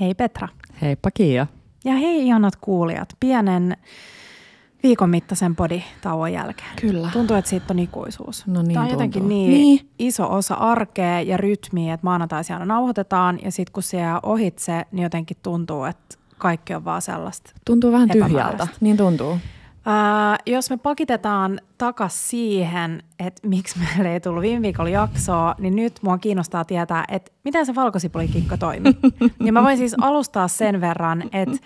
Hei Petra. Heippa Kiia. Ja hei ihanat kuulijat. Pienen viikon mittaisen poditauon jälkeen. Kyllä. Tuntuu, että siitä on ikuisuus. No niin Tämä on tuntuu. jotenkin niin, Niin. iso osa arkea ja rytmiä, että maanantaisin aina nauhoitetaan ja sitten kun se jää ohitse, niin jotenkin tuntuu, että kaikki on vaan sellaista. Tuntuu vähän tyhjältä. Niin tuntuu. Ää, jos me pakitetaan takas siihen, että miksi meillä ei tullut viime viikolla jaksoa, niin nyt mua kiinnostaa tietää, että miten se valkosipulikikka toimii. ja mä voin siis alustaa sen verran, että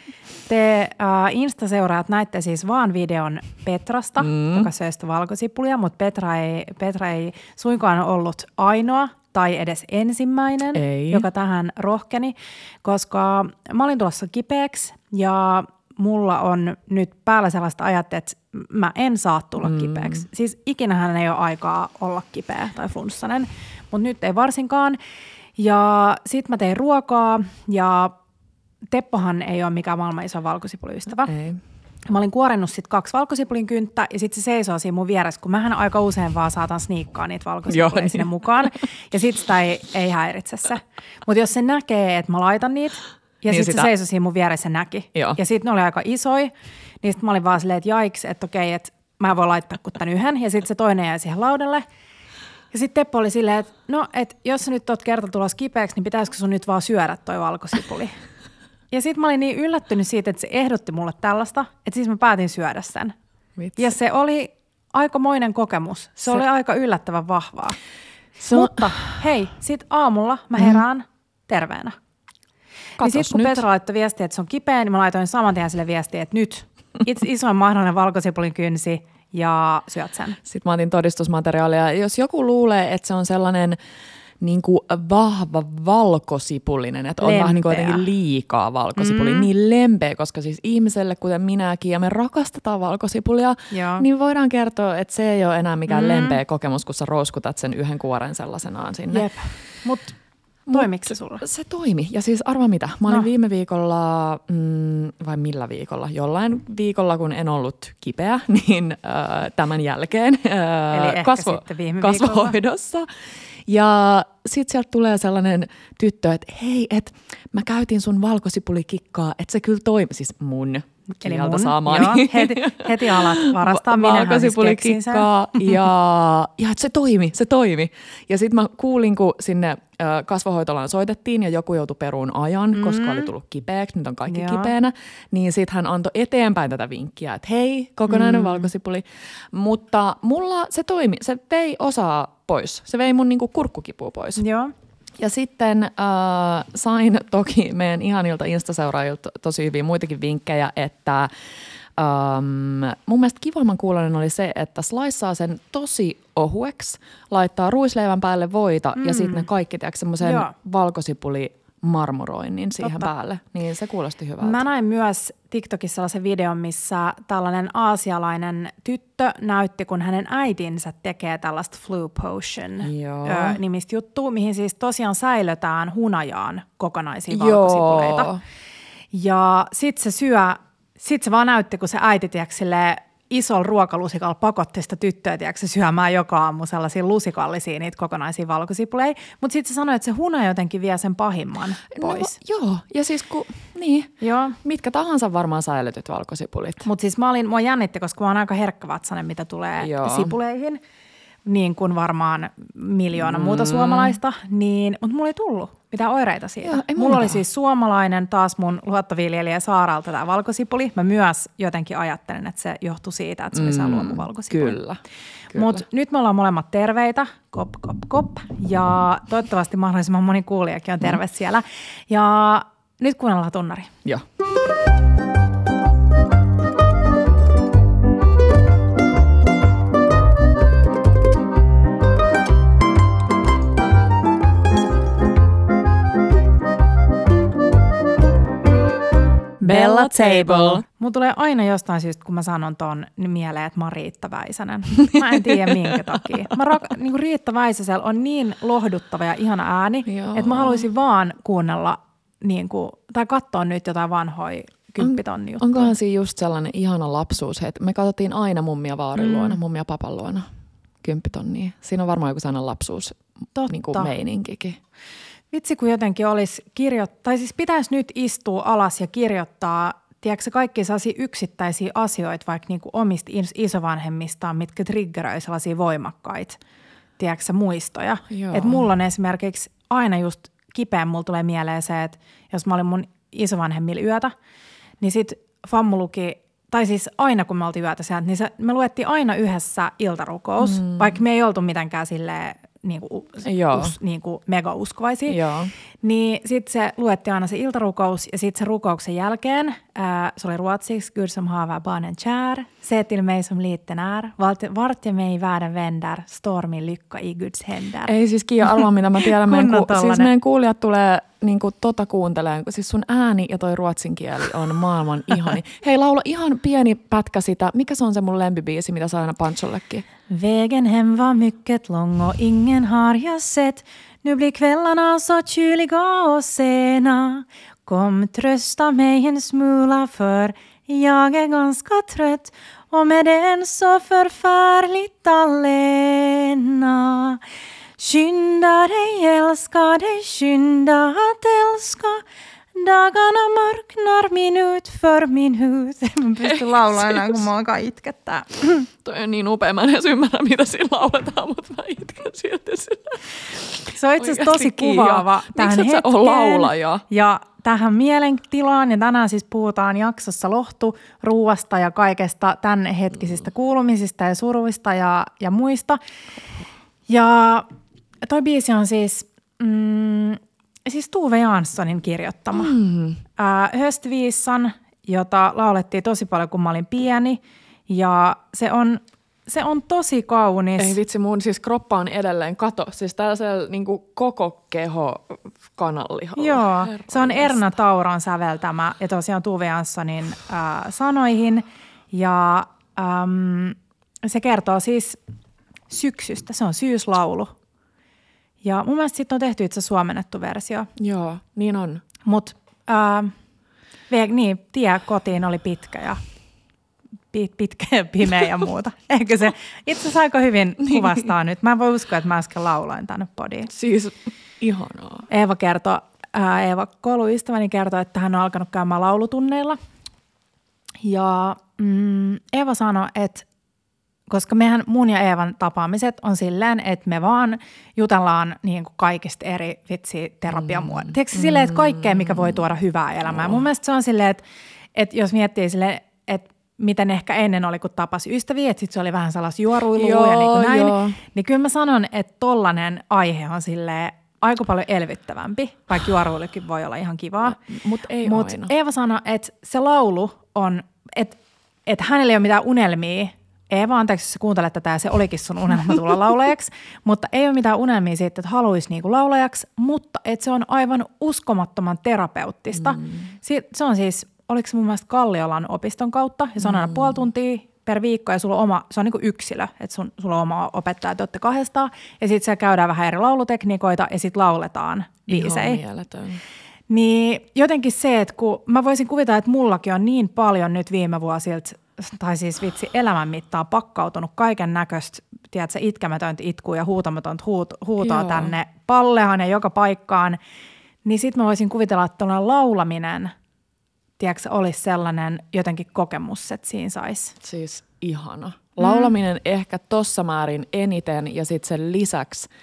te ää, Insta-seuraajat näitte siis vaan videon Petrasta, mm. joka söi sitä valkosipulia, mutta Petra ei, Petra ei suinkaan ollut ainoa tai edes ensimmäinen, Ei. joka tähän rohkeni, koska mä olin tulossa kipeäksi ja mulla on nyt päällä sellaista ajattelua, että mä en saa tulla mm. kipeäksi. Siis ikinähän ei ole aikaa olla kipeä tai flunssanen, mutta nyt ei varsinkaan. Ja sit mä tein ruokaa ja Teppohan ei ole mikään maailman iso valkosipuliystävä. Ei. Mä olin kuorennut sit kaksi valkosipulin kynttä ja sitten se seisoo siinä mun vieressä, kun mähän aika usein vaan saatan sniikkaa niitä valkosipulia Joo, sinne niin. mukaan. Ja sit sitä ei, ei häiritse se. Mutta jos se näkee, että mä laitan niitä, ja Niin sitten sitä- se seisoi siinä mun vieressä näki. Joo. Ja sitten ne oli aika isoja, niin sitten mä olin vaan silleen, että jaiks, että okei, että mä en voi laittaa kuin tämän yhden. Ja sitten se toinen jäi siihen laudalle. Ja sitten Teppo oli silleen, että no, että jos sä nyt oot kerta tulossa kipeäksi, niin pitäisikö sun nyt vaan syödä toi valkosipuli? Ja sitten mä olin niin yllättynyt siitä, että se ehdotti mulle tällaista, että siis mä päätin syödä sen. Vitsi. Ja se oli aikamoinen kokemus. Se, se oli aika yllättävän vahvaa. Se Mutta hei, sit aamulla mä herään mm. terveenä. Niin Katos sitten kun nyt. Petra laittoi viestiä, että se on kipeä, niin mä laitoin saman tien sille viestiä, että nyt itse isoin mahdollinen valkosipulin kynsi ja syöt sen. Sitten mä otin todistusmateriaalia. Jos joku luulee, että se on sellainen niin kuin vahva valkosipullinen, että on Lempeä. vähän niin kuin jotenkin liikaa valkosipuli, mm. niin lempeä, koska siis ihmiselle, kuten minäkin, ja me rakastetaan valkosipulia, Joo. niin voidaan kertoa, että se ei ole enää mikään Mm. mm. lempeä kokemus, kun sä rouskutat sen yhden kuoren sellaisenaan sinne. Jep. Mutta toimiko se sulla? Se toimi. Ja siis arva mitä? Mä olin No. viime viikolla, mm, vai millä viikolla? Jollain viikolla, kun en ollut kipeä, niin äh, tämän jälkeen äh, Eli viikolla. kasvohoidossa. Ja sitten sieltä tulee sellainen tyttö, että hei, että mä käytin sun valkosipulikikkaa, että se kyllä toimi. Siis mun Eli mun, saamaani. joo, heti, heti alat varastaa, minähän siis valkosipulikikkaa ja, ja se toimi, se toimi. Ja sitten mä kuulin, kun sinne kasvohoitolaan soitettiin ja joku joutui peruun ajan, mm. koska oli tullut kipeäksi, nyt on kaikki. Joo. kipeänä, niin sitten hän antoi eteenpäin tätä vinkkiä, että hei, kokonainen mm. valkosipuli. Mutta mulla se toimi, se vei osaa pois, se vei mun niinku kurkkukipua pois. Joo. Ja sitten äh, sain toki meidän ihanilta Insta-seuraajilta tosi hyviä muitakin vinkkejä, että ähm, mun mielestä kivoimman kuulonen oli se, että sliceaa sen tosi ohueksi, laittaa ruisleivän päälle voita mm. ja sitten ne kaikki, tiedätkö, semmoisen valkosipuli marmoroinnin siihen Totta. päälle. Niin se kuulosti hyvältä. Mä näin myös TikTokissa sellaisen videon, missä tällainen aasialainen tyttö näytti, kun hänen äitinsä tekee tällaista flu potion Joo. ö, nimistä juttua, mihin siis tosiaan säilötään hunajaan kokonaisia valkosipuleita. Ja sit se syö, sit se vaan näytti, kun se äiti, tiedätkö, silleen isolla ruokalusikalla pakotti sitä tyttöä, tiedätkö, syömään joka aamu sellaisia lusikallisia niitä kokonaisia valkosipuleja. Mutta sitten se sanoi, että se hunaja jotenkin vie sen pahimman pois. No, joo, ja siis kun, niin, Joo. mitkä tahansa varmaan säilytyt valkosipulit. Mutta siis mä olin, mua jännitti, koska mä oon aika herkkävatsainen, mitä tulee Joo. Joo. sipuleihin, niin kuin varmaan miljoona mm. muuta suomalaista, niin, mutta mulla ei tullut mitään oireita siitä. Joo, ei mulla oli siis suomalainen taas mun luottoviljelijä Saaralta tämä valkosipuli. Mä myös jotenkin ajattelen, että se johtui siitä, että se oli mm, luomuvalkosipuli. Kyllä. kyllä. Mutta nyt me ollaan molemmat terveitä, kop, kop, kop. Ja toivottavasti mahdollisimman moni kuulijakin on terve siellä. Ja nyt kuunnellaan tunnari. Joo. Bella Table. Mulla tulee aina jostain syystä, kun mä sanon ton, niin mieleen, että mä oon Riitta Väisänen. Mä en tiedä minkä takia. Mä rak- niin Riitta Väisäsellä on niin lohduttava ja ihana ääni, Joo. että mä haluaisin vaan kuunnella niin kuin, tai katsoa nyt jotain vanhoja kymppitonni juttuja. Onkohan siinä just sellainen ihana lapsuus, että me katsottiin aina mummia vaarin Mm. luona, mummia papan luona, kymppitonnia. Siinä on varmaan joku sellainen lapsuus Totta. niin kuin meininkikin. Vitsi, kun jotenkin olisi kirjoittaa, tai siis pitäisi nyt istua alas ja kirjoittaa, tiedätkö, kaikki sellaisia yksittäisiä asioita vaikka niin omista isovanhemmistaan, mitkä triggeröi sellaisia voimakkaita, tiedätkö, muistoja. Että mulla on esimerkiksi aina just kipeä, mulla tulee mieleen se, että jos mä olin mun isovanhemmilla yötä, niin sit Fammu luki tai siis aina kun me oltiin yötä sieltä, niin se, me luettiin aina yhdessä iltarukous, mm. vaikka me ei oltu mitenkään silleen niin kuin, us, niin kuin mega uskovaisia. Joo. Niin sitten se luetti aina se iltarukous ja sitten se rukouksen jälkeen, ää, se oli ruotsiksi, Gud som haver barnen kär, se till mig som liten är, vart jag mig världen vänder, stormin lycka i Guds händer. Ei siis Kiia arvaa, mitä mä tiedän. meidän, ku, siis meidän kuulijat tulee niin kuin tota kuunteleen, siis sun ääni ja toi ruotsin kieli on maailman ihani. Hei, laula ihan pieni pätkä sitä. Mikä se on se mun lempibiisi, mitä saa aina Panchollekin? Vägen hem var mycket lång och ingen har jag sett Nu blir kvällarna så kyliga och sena Kom trösta mig en smula för jag är ganska trött och med den så förfärligt allena. Skynda dig älskade, skynda att älska Dagarna mörknar minut för minut. Mä pystyn laulaa enää, kun mä alkaa itkettää. Toi on niin upea. Mä en edes ymmärrä, mitä siinä lauletaan, mutta mä itken silti sillä. Se on itse asiassa tosi kuvaava tähän Miksi hetkeen. Ole laulaja? Ja tähän mielentilaan. Ja tänään siis puhutaan jaksossa lohtu, ruuasta ja kaikesta tämän hetkisistä kuulumisista ja suruista ja, ja muista. Ja toi biisi on siis... Mm, siis Tuve Janssonin kirjoittama. Mm. Äh, Höstviissan, jota laulettiin tosi paljon, kun mä olin pieni. Ja se on, se on tosi kaunis. Ei vitsi, mun siis kroppa on edelleen kato. Siis tällaisella niin koko keho kanallihalla. Joo, Herra se on Erna Tauron säveltämä ja tosiaan Tuve Janssonin äh, sanoihin. Ja ähm, se kertoo siis syksystä. Se on syyslaulu. Ja mun mielestä sitten on tehty itse suomennettu versio. Joo, niin on. Mutta äh, niin, tie kotiin oli pitkä ja pit, pitkä ja pimeä ja muuta. Eikö se itse asiassa aika hyvin niin. kuvastaa nyt. Mä en voi uskoa, että mä äsken lauloin tänne podiin. Siis ihanaa. Eeva kertoo, ää, äh, Eeva kouluystäväni kertoo, että hän on alkanut käymään laulutunneilla. Ja mm, Eeva sanoi, että koska mehän mun ja Eevan tapaamiset on silleen, että me vaan jutellaan niin kuin kaikista eri vitsi terapiamuodoista. Mm. Tiedätkö silleen, että kaikkea, mikä voi tuoda hyvää elämää. Oh. Mun mielestä se on silleen, että, että jos miettii silleen, että miten ehkä ennen oli, kun tapasi ystäviä, että sitten se oli vähän sellaista juoruilua joo, ja niin kuin näin. Joo. Niin kyllä mä sanon, että tollainen aihe on silleen aika paljon elvyttävämpi, vaikka juoruillekin voi olla ihan kivaa. Mutta ei Mut aina. Eeva sanoi, että se laulu on, että, että hänellä ei ole mitään unelmia Eeva, anteeksi, jos kuuntelet tätä ja se olikin sun unelma tulla laulajaksi, mutta ei ole mitään unelmia siitä, että haluaisi niinku laulajaksi, mutta että se on aivan uskomattoman terapeuttista. Mm. Se on siis, oliko se mun mielestä Kalliolan opiston kautta, ja se on aina mm. puoli tuntia per viikko ja sulla on oma, se on niin yksilö, että sun, sulla on oma opettaja, te olette kahdestaan, ja sitten siellä käydään vähän eri laulutekniikoita ja sitten lauletaan biisejä. Ihan Niin jotenkin se, että kun mä voisin kuvitella, että mullakin on niin paljon nyt viime vuosilta tai siis vitsi elämän mittaa pakkautunut kaiken näköistä, tiedätkö, itkemätöntä itkua ja huutamatonta huut, huutoa Joo. tänne pallehan ja joka paikkaan, niin sitten mä voisin kuvitella, että laulaminen, tiedätkö, olisi sellainen jotenkin kokemus, että siinä saisi. Siis ihana. Laulaminen mm. ehkä tossa määrin eniten ja sitten sen lisäksi –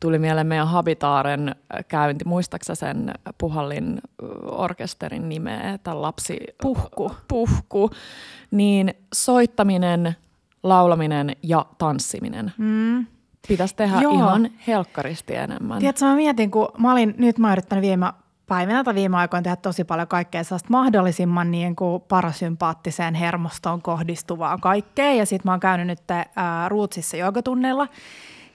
tuli mieleen meidän Habitaaren käynti. Muistaaksä sen Puhallin orkesterin nimeä, tai lapsi... Puhku. Puhku. Niin soittaminen, laulaminen ja tanssiminen. Mm. Pitäisi tehdä Joo. ihan helkkaristi enemmän. Tiedätkö, mä mietin, kun mä olin, nyt mä yrittänyt viime päivinä tai viime aikoina tehdä tosi paljon kaikkea sellaista mahdollisimman niin kuin parasympaattiseen hermostoon kohdistuvaa kaikkea. Ja sitten mä oon käynyt nyt ää, Ruutsissa joogatunneilla.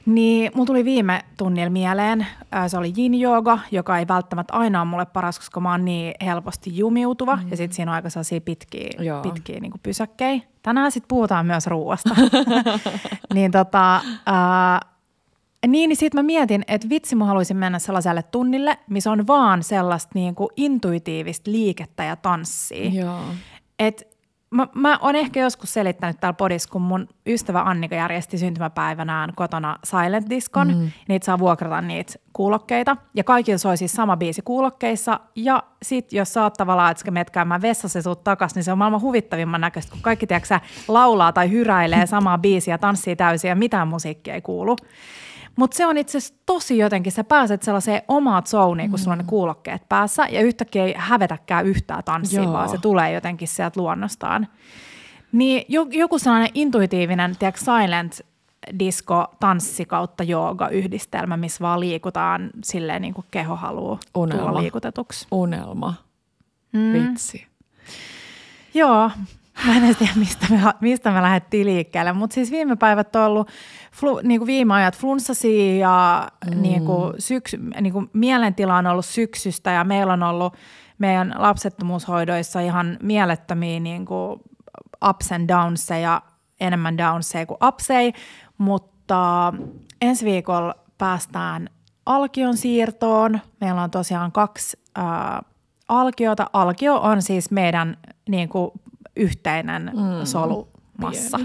Niin, mulla tuli viime tunnilla mieleen, se oli yin yoga, joka ei välttämättä aina ole mulle paras, koska mä oon niin helposti jumiutuva mm. ja sitten siinä on aika sellaisia pitkiä, pitkiä niin pysäkkejä. Tänään sitten puhutaan myös ruuasta. niin tota, ää, niin, niin sitten mä mietin, että vitsi mä haluaisin mennä sellaiselle tunnille, missä on vaan sellaista niin kuin intuitiivista liikettä ja tanssia. Joo. Et mä, mä oon ehkä joskus selittänyt täällä podissa, kun mun ystävä Annika järjesti syntymäpäivänään kotona Silent Discon. Mm. Niitä saa vuokrata niitä kuulokkeita. Ja kaikilla soi siis sama biisi kuulokkeissa. Ja sit jos sä oot tavallaan, että menet käymään vessassa ja suut takas, niin se on maailman huvittavimman näköistä, kun kaikki tiedätkö, laulaa tai hyräilee samaa biisiä, tanssii täysin ja mitään musiikkia ei kuulu. Mutta se on itse asiassa tosi jotenkin, sä pääset sellaiseen omaan zoniin, kun mm. sulla on ne kuulokkeet päässä ja yhtäkkiä ei hävetäkään yhtään tanssia, Joo. vaan se tulee jotenkin sieltä luonnostaan. Niin joku sellainen intuitiivinen, tiedätkö, silent disco, tanssi kautta jooga yhdistelmä, missä vaan liikutaan silleen niin kuin keho haluaa tulla liikutetuksi. Unelma. Mm. Vitsi. Joo, Mä en tiedä, mistä me, mistä me lähdettiin liikkeelle, mutta siis viime päivät on ollut flu, niin kuin viime ajat flunssasi ja mm. niin kuin syksy, niin kuin mielentila on ollut syksystä ja meillä on ollut meidän lapsettomuushoidoissa ihan mielettömiä niin kuin ups and downs ja enemmän downseja kuin upseja, mutta ensi viikolla päästään alkion siirtoon. Meillä on tosiaan kaksi äh, alkiota. Alkio on siis meidän niin kuin yhteinen mm. solumassa.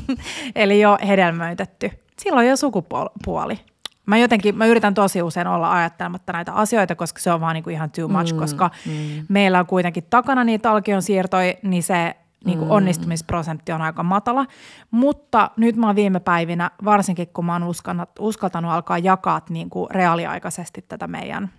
Eli jo hedelmöitetty. Silloin jo sukupuoli. Mä jotenkin, mä yritän tosi usein olla ajattelematta näitä asioita, koska se on vaan niinku ihan too much, mm, koska mm. meillä on kuitenkin takana niitä alkion siirtoja, niin se niin kuin mm. onnistumisprosentti on aika matala. Mutta nyt mä oon viime päivinä, varsinkin kun mä oon uskaltanut alkaa jakaa niin kuin reaaliaikaisesti tätä meidän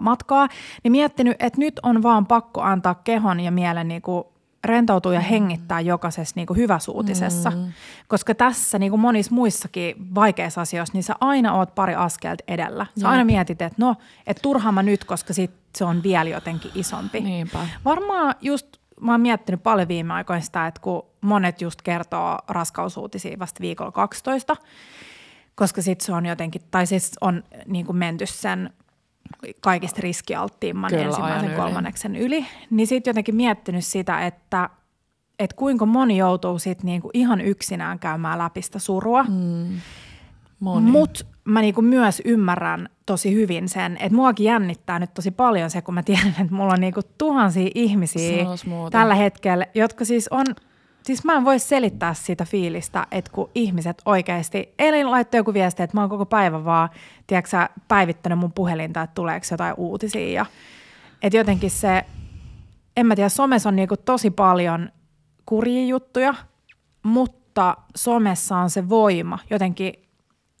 matkaa, niin miettinyt, että nyt on vaan pakko antaa kehon ja mielen niin kuin rentoutua ja mm. hengittää jokaisessa niin kuin hyväsuutisessa. Mm. Koska tässä niin kuin monissa muissakin vaikeissa asioissa, niin sä aina oot pari askelta edellä. Sä Jep. aina mietit, että no, että turhaan mä nyt, koska sit se on vielä jotenkin isompi. Niinpä. Varmaan just mä oon miettinyt paljon viime aikoina sitä, että kun monet just kertoo raskausuutisia vasta viikolla 12, koska sitten se on jotenkin, tai siis on niin kuin menty sen kaikista riskialttiimman Kyllä, ensimmäisen kolmanneksen yli. yli. Niin sitten jotenkin miettinyt sitä, että, että kuinka moni joutuu sitten niinku ihan yksinään käymään läpi sitä surua. Mm. Mutta mä niinku myös ymmärrän tosi hyvin sen, että muakin jännittää nyt tosi paljon se, kun mä tiedän, että mulla on niinku tuhansia ihmisiä tällä hetkellä, jotka siis on – siis mä en voi selittää sitä fiilistä, että kun ihmiset oikeasti, eilen laittoi joku viesti, että mä oon koko päivän vaan, tiedätkö päivittänyt mun puhelinta, että tuleeko jotain uutisia. Ja, että jotenkin se, en mä tiedä, somessa on niinku tosi paljon kurjia juttuja, mutta somessa on se voima, jotenkin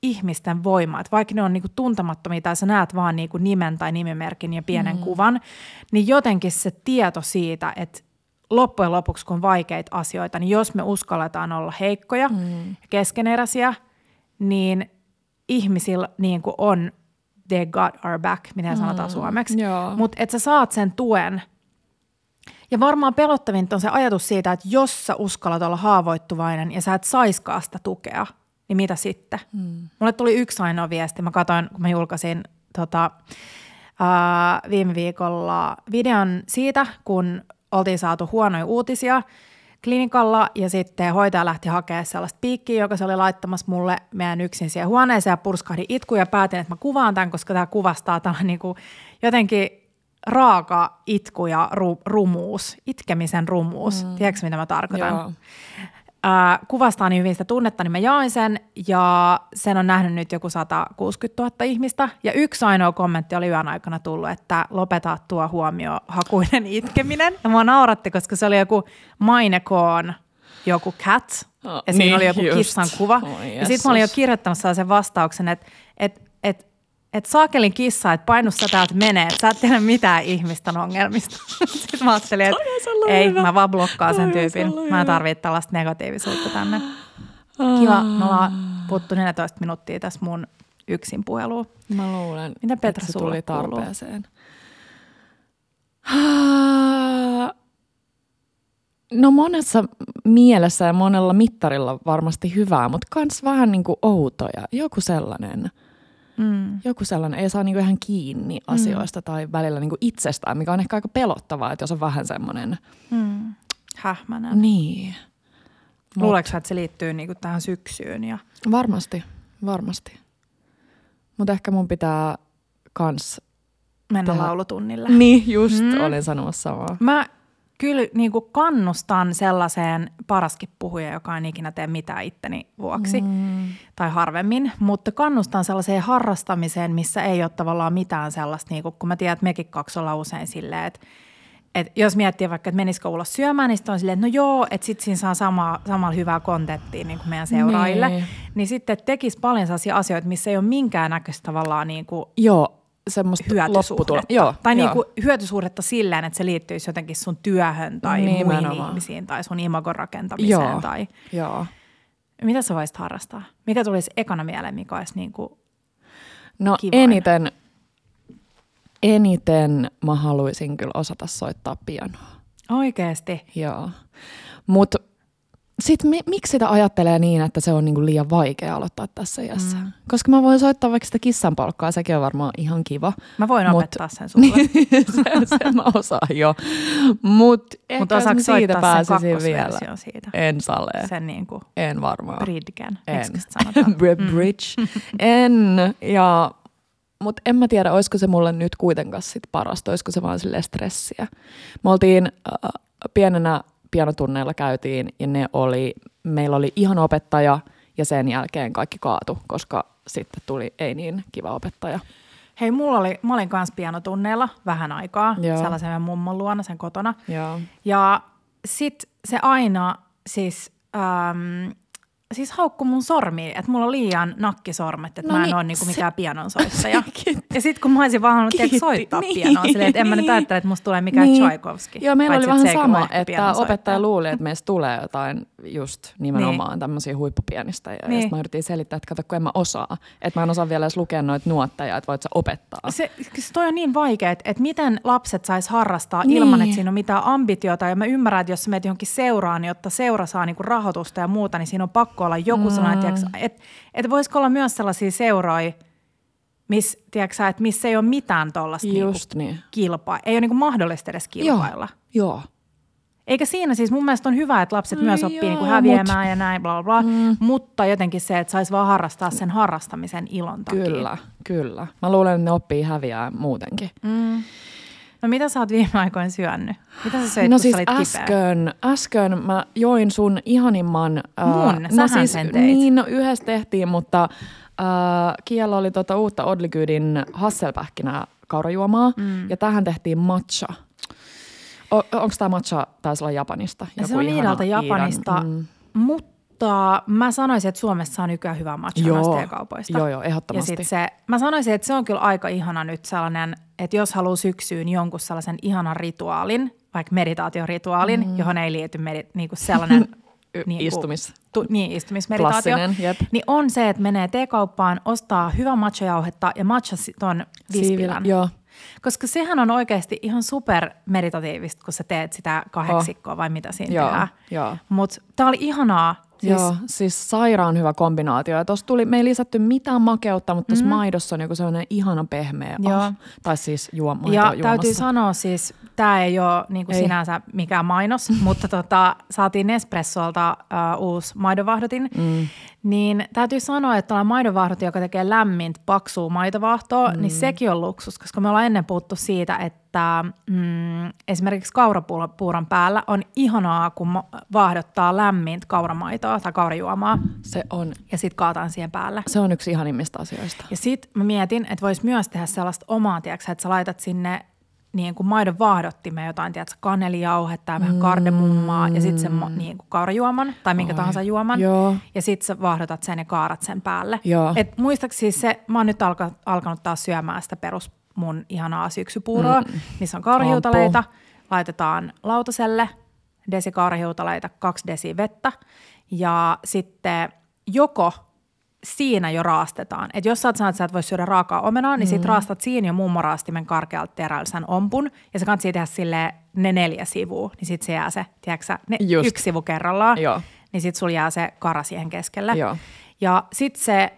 ihmisten voima, että vaikka ne on niinku tuntemattomia tai sä näet vaan niinku nimen tai nimimerkin ja pienen mm. kuvan, niin jotenkin se tieto siitä, että loppujen lopuksi, kun on vaikeita asioita, niin jos me uskalletaan olla heikkoja mm. ja keskeneräisiä, niin ihmisillä niin kuin on they got our back, miten mm. sanotaan suomeksi. Mutta että sä saat sen tuen. Ja varmaan pelottavinta on se ajatus siitä, että jos sä uskallat olla haavoittuvainen ja sä et saiskaa sitä tukea, niin mitä sitten? Mm. Mulle tuli yksi ainoa viesti. Mä katsoin, kun mä julkaisin tota, uh, viime viikolla videon siitä, kun oltiin saatu huonoja uutisia klinikalla ja sitten hoitaja lähti hakemaan sellaista piikkiä, joka se oli laittamassa mulle meidän yksin siihen huoneeseen ja purskahdin itku ja päätin, että mä kuvaan tämän, koska tämä kuvastaa tällainen niin kuin jotenkin raaka itku ja ru- rumuus, itkemisen rumuus. Mm. Tiedätkö, mitä mä tarkoitan? Joo äh, kuvastaa niin hyvin sitä tunnetta, niin mä jaoin sen ja sen on nähnyt nyt joku 160 000 ihmistä. Ja yksi ainoa kommentti oli yön aikana tullut, että lopeta tuo huomio hakuinen itkeminen. Ja mua nauratti, koska se oli joku mainekoon joku cat, oh, ja siinä niin, oli joku just. kissan kuva. Oh, ja sitten mä olin jo kirjoittamassa sen vastauksen, että et, et, että saakelin kissa, että painu sä täältä menee, että sä et tiedä mitään ihmisten ongelmista. Sitten mä ajattelin, että ei, hyvä. mä vaan blokkaan sen tyypin. Mä en tarvitse tällaista negatiivisuutta tänne. Kiva, me ollaan puhuttu 14 minuuttia tässä mun yksin puheluun. Mä luulen, Mitä Petra että se tuli tarpeeseen. No monessa mielessä ja monella mittarilla varmasti hyvää, mutta kans vähän niin kuin outoja. Joku sellainen – Mm. Joku sellainen, ei saa niinku ihan kiinni mm. asioista tai välillä niinku itsestään, mikä on ehkä aika pelottavaa, että jos on vähän semmoinen... Mm. Hähmänen. Niin. Luuleeko että se liittyy niinku tähän syksyyn? Ja... Varmasti, varmasti. Mutta ehkä mun pitää kans... Mennä tehdä... laulutunnille. Niin, just mm. olin sanomassa samaa. Mä kyllä niin kuin kannustan sellaiseen paraskin puhuja, joka en ikinä tee mitään itteni vuoksi mm. tai harvemmin, mutta kannustan sellaiseen harrastamiseen, missä ei ole tavallaan mitään sellaista, niin kuin, kun mä tiedän, että mekin kaksi ollaan usein silleen, että et jos miettii vaikka, että menisikö ulos syömään, niin sitten on silleen, että no joo, että sitten siinä saa sama, samalla hyvää kontenttia niin kuin meidän seuraajille. Niin, niin sitten tekisi paljon sellaisia asioita, missä ei ole minkäännäköistä tavallaan niin kuin Joo, semmoista hyötysuhdetta. Joo, tai joo. Niin kuin hyötysuhdetta silleen, että se liittyisi jotenkin sun työhön tai Nimenomaan. muihin ihmisiin tai sun imagon rakentamiseen. Joo, Tai... joo. Mitä sä voisit harrastaa? Mikä tulisi ekana mieleen, mikä olisi niin kuin No eniten, eniten mä haluaisin kyllä osata soittaa pianoa. oikeasti? Joo. Mutta sitten mi- miksi sitä ajattelee niin, että se on niinku liian vaikea aloittaa tässä iässä? Mm. Koska mä voin soittaa vaikka sitä kissanpolkkaa, sekin on varmaan ihan kiva. Mä voin Mut- opettaa sen sulle. se, se mä osaan jo. Mutta mä osaako siitä pääsisin vielä. siitä? En sale. Sen niin kuin En varmaan. bridgen, En. Br- Bridge. En. Ja, mutta en mä tiedä, olisiko se mulle nyt kuitenkaan sit parasta, olisiko se vaan sille stressiä. Me oltiin äh, pienenä pianotunneilla käytiin ja ne oli, meillä oli ihan opettaja ja sen jälkeen kaikki kaatu, koska sitten tuli ei niin kiva opettaja. Hei, mulla oli, mä olin kanssa pianotunneilla vähän aikaa, Joo. sellaisen meidän mummon luona sen kotona. Joo. Ja sit se aina siis, äm, siis haukku mun sormi, että mulla on liian nakkisormet, että No mä en niin, ole niinku se- mikään pianonsoittaja. Kiitti. ja sit kun mä olisin vaan halunnut Kiitti. soittaa Niin, pianoa, silleen, että en mä nyt niin. ajattele, että musta tulee mikään Niin. Tchaikovsky. Joo, meillä paitsi, oli vähän se sama, että pianonsoittaja. opettaja luuli, että meistä tulee jotain just nimenomaan niin. tämmöisiä huippupianista. Ja Niin. niin. mä yritin selittää, että kato, kun en mä osaa. Että mä en osaa vielä edes lukea noita nuotteja, että voit sä opettaa. Se, se toi on niin vaikea, että, että miten lapset sais harrastaa niin. Niin. ilman, että siinä on mitään ambitiota. Ja mä ymmärrän, että jos sä menet johonkin seuraan, niin jotta seura saa niinku rahoitusta ja muuta, niin siinä on pakko olla joku mm. sellainen, että et, et voisiko olla myös sellaisia seuroja, miss, tiedätkö, että missä ei ole mitään tuollaista niinku niin. kilpaa. Ei ole niinku mahdollista edes kilpailla. Joo. Joo. Eikä siinä siis, mun mielestä on hyvä, että lapset No myös oppii joo, niinku häviämään ja näin, bla bla bla. Mm. Mutta jotenkin se, että saisi vaan harrastaa sen harrastamisen ilon takia. Kyllä, kyllä. Mä luulen, että ne oppii häviää muutenkin. Mm. No mitä sä oot viime aikoina syönyt? Mitä sä söit, no siis äsken, äsken mä join sun ihanimman... Mun? no Sähän siis, sen teit. Niin, no yhdessä tehtiin, mutta äh, Kiellä oli tota uutta Odligyydin hasselpähkinää kaurajuomaa mm. ja tähän tehtiin matcha. O, Onko tämä matcha, taisi olla Japanista? Ja se Joku on Iidalta Iidan- Japanista, Mm. mutta mä sanoisin, että Suomessa on nykyään hyvää matcha Joo, noista teekaupoista. joo, joo, Ja ehdottomasti. sit se, mä sanoisin, että se on kyllä aika ihana nyt sellainen, että jos haluaa syksyyn jonkun sellaisen ihanan rituaalin, vaikka meditaatiorituaalin, mm. johon ei liity medi, niinku sellainen niinku, istumis. Tu, niin, istumismeditaatio, jep. niin on se, että menee teekauppaan, ostaa hyvää matchajauhetta ja matcha ton vispilän. Joo. Koska sehän on oikeasti ihan super meditatiivista, kun sä teet sitä kahdeksikkoa vai mitä siinä Joo, tehdään. Mutta tää oli ihanaa. Siis, Joo, siis sairaan hyvä kombinaatio. Ja tossa tuli, me ei lisätty mitään makeutta, mutta tuossa mm. maidossa on joku sellainen ihana pehmeä. Joo. Ah, tai siis juoma, Ja juomassa. täytyy sanoa siis, tämä ei ole niin kuin Ei. sinänsä mikään mainos, mutta tota, saatiin Nespressolta uh, uusi maidonvahdotin. Mm. Niin täytyy sanoa, että tuolla maidonvahdotin, joka tekee lämmintä, paksua maitovaahtoa, mm. niin sekin on luksus, koska me ollaan ennen puhuttu siitä, että mm, esimerkiksi kaurapuuron päällä on ihanaa, kun vaahdottaa lämmintä kauramaitoa tai kaurajuomaa Se on, ja sitten kaataan siihen päälle. se on yksi ihanimmista asioista. Ja sit mä mietin, että vois myös tehdä sellaista omaa, tiedätkö, että sä laitat sinne niin kuin maidon vaahdottimeen jotain, tiedätkö, kanelijauhetta ja vähän kardemummaa ja sitten sen niin kuin kaurajuoman tai minkä Oi. tahansa juoman. Joo. Ja sitten sä vaahdotat sen ja kaarat sen päälle. Joo. Et muistaakseni siis se, mä oon nyt alka, alkanut taas syömään sitä perus mun ihanaa syksypuuroa, mm. missä on kaurahiutaleita. Laitetaan lautaselle desi kaurahiutaleita, kaksi desi vettä ja sitten joko siinä jo raastetaan. Et jos sä oot sanonut, että sä et voi syödä raakaa omenaa, niin sit raastat siinä jo mummoraastimen karkealta terällä sen ompun. Ja sä kannattaa tehdä sille ne neljä sivua, niin sit se jää se, tiedätkö ne Just. yksi sivu kerrallaan. Joo. Niin sit sulla jää se kara siihen keskelle. Joo. Ja sit se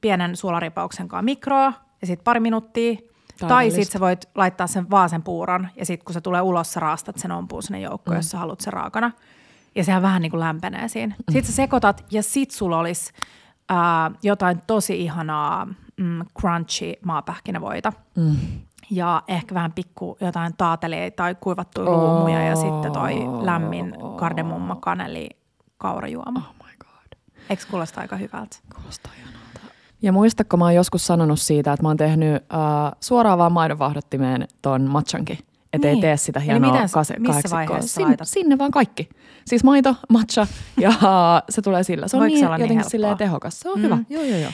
pienen suolaripauksen kanssa mikroa ja sit pari minuuttia. Tai Täydellistä. sit sä voit laittaa sen vaan sen puuron ja sit kun se tulee ulos, sä raastat sen ompuun sinne joukkoon, mm. jos sä haluat sen raakana. Ja sehän vähän niin kuin lämpenee siinä. Mm. Sitten sä sekoitat ja sit sulla olisi ää, jotain tosi ihanaa mm, crunchy maapähkinävoita. Mm. ja ehkä vähän pikku jotain taatelia tai kuivattuja luumuja ja sitten toi lämmin kardemumma, kaneli, kaurajuoma. Oh my god. Eikö kuulosta aika hyvältä? Kuulostaa ihanalta. Ja muistatko, mä oon joskus sanonut siitä, että mä oon tehnyt uh, suoraan vaan maidonvahdottimeen ton matchankin. Että niin. ei tee sitä Eli hienoa miten sä- kase- missä vaiheessa Sin, sinne vaan kaikki. Siis maito, matcha ja se tulee sillä. Se on Voiko se niin olla niin jotenkin helppoa? silleen tehokas. Se on Mm. hyvä. Joo, joo, joo.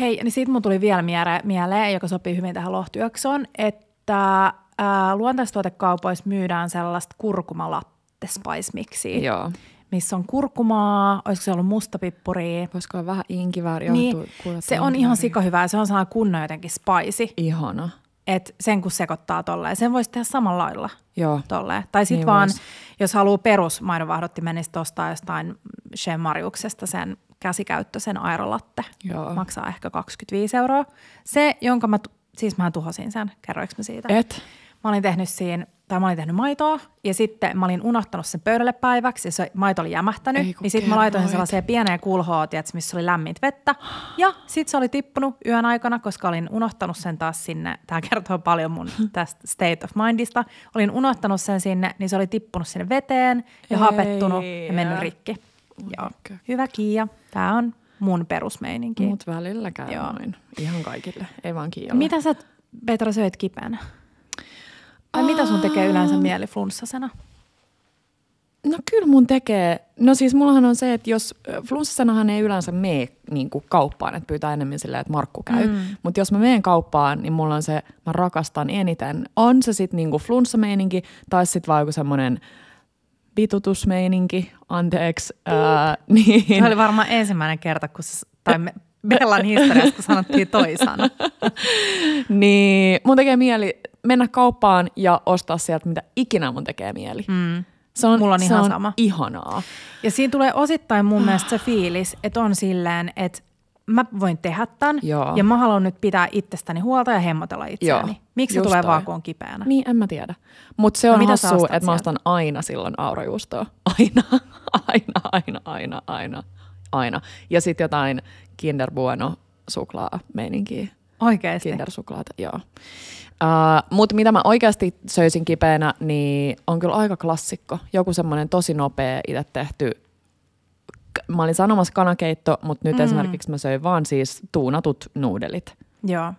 Hei, niin siitä mun tuli vielä miele- mieleen, joka sopii hyvin tähän lohtujaksoon, että ää, luontaistuotekaupoissa myydään sellaista kurkumalatte spice mixiä, Joo. Missä on kurkumaa, olisiko se ollut mustapippuria. Voisiko olla vähän inkivääriä? Niin, se on ihan sikahyvää, se on sellainen kunnon jotenkin spicy, Ihana. että sen kun sekoittaa tolleen, sen voisi tehdä samalla lailla Joo. tolleen. Tai sitten Niin vaan, vois. jos haluaa perusmaidonvahdottimen, niin sit ostaa jostain Chez Mariuksesta sen käsikäyttöisen aerolatte. Joo. Maksaa ehkä 25 euroa. Se, jonka mä, siis mä tuhosin sen, kerroinko mä siitä? Et? Mä olin tehnyt siinä, tai mä olin tehnyt maitoa, ja sitten mä olin unohtanut sen pöydälle päiväksi, ja se maito oli jämähtänyt. Niin sitten mä laitoin sen sellaiseen pieneen kulhoon, tiedätkö, missä oli lämmintä vettä. Ja sitten se oli tippunut yön aikana, koska olin unohtanut sen taas sinne. Tämä kertoo paljon mun tästä state of mindista. Olin unohtanut sen sinne, niin se oli tippunut sinne veteen ja Ei. hapettunut ja mennyt rikki. Joo. Hyvä Kiia. Tämä on mun perusmeininki. Mut välillä käy Joo. noin. Ihan kaikille. Ei vaan Kiialle. Mitä sä, Petra, söit kipeänä? Tai mitä sun tekee yleensä mieli flunssasena? No kyllä mun tekee. No siis mullahan on se, että jos flunssasanahan ei yleensä mene niin kuin kauppaan, että pyytää enemmän silleen, että Markku käy. Mm. Mutta jos mä menen kauppaan, niin mulla on se, mä rakastan eniten. On se sitten niin flunssameininki tai sitten vaan joku semmoinen vitutusmeininki, anteeksi. Ää, niin. Se oli varmaan ensimmäinen kerta, kun sä, tai me, Bellan historiassa, kun sanottiin toisana. niin mun tekee mieli mennä kauppaan ja ostaa sieltä, mitä ikinä mun tekee mieli. Mm. Se on, Mulla on se ihan on sama. ihanaa. Ja siinä tulee osittain mun mielestä se fiilis, että on silleen, että mä voin tehdä tämän Joo. ja mä haluan nyt pitää itsestäni huolta ja hemmotella itseäni. Joo, Miksi se tulee toi. vaan, kun on kipeänä? Niin, en mä tiedä. Mutta se on no, sä hassu, ostat että mä ostan aina silloin aurajuustoa. Aina, aina, aina, aina, aina, aina. Ja sitten jotain Kinder Bueno suklaa meininkiä. Oikeesti. Kinder-suklaata, joo. Uh, Mutta mitä mä oikeasti söisin kipeänä, niin on kyllä aika klassikko. Joku semmoinen tosi nopea itse tehty mä olin sanomassa kanakeitto, mutta nyt mm. esimerkiksi mä söin vaan siis tuunatut nuudelit. Joo.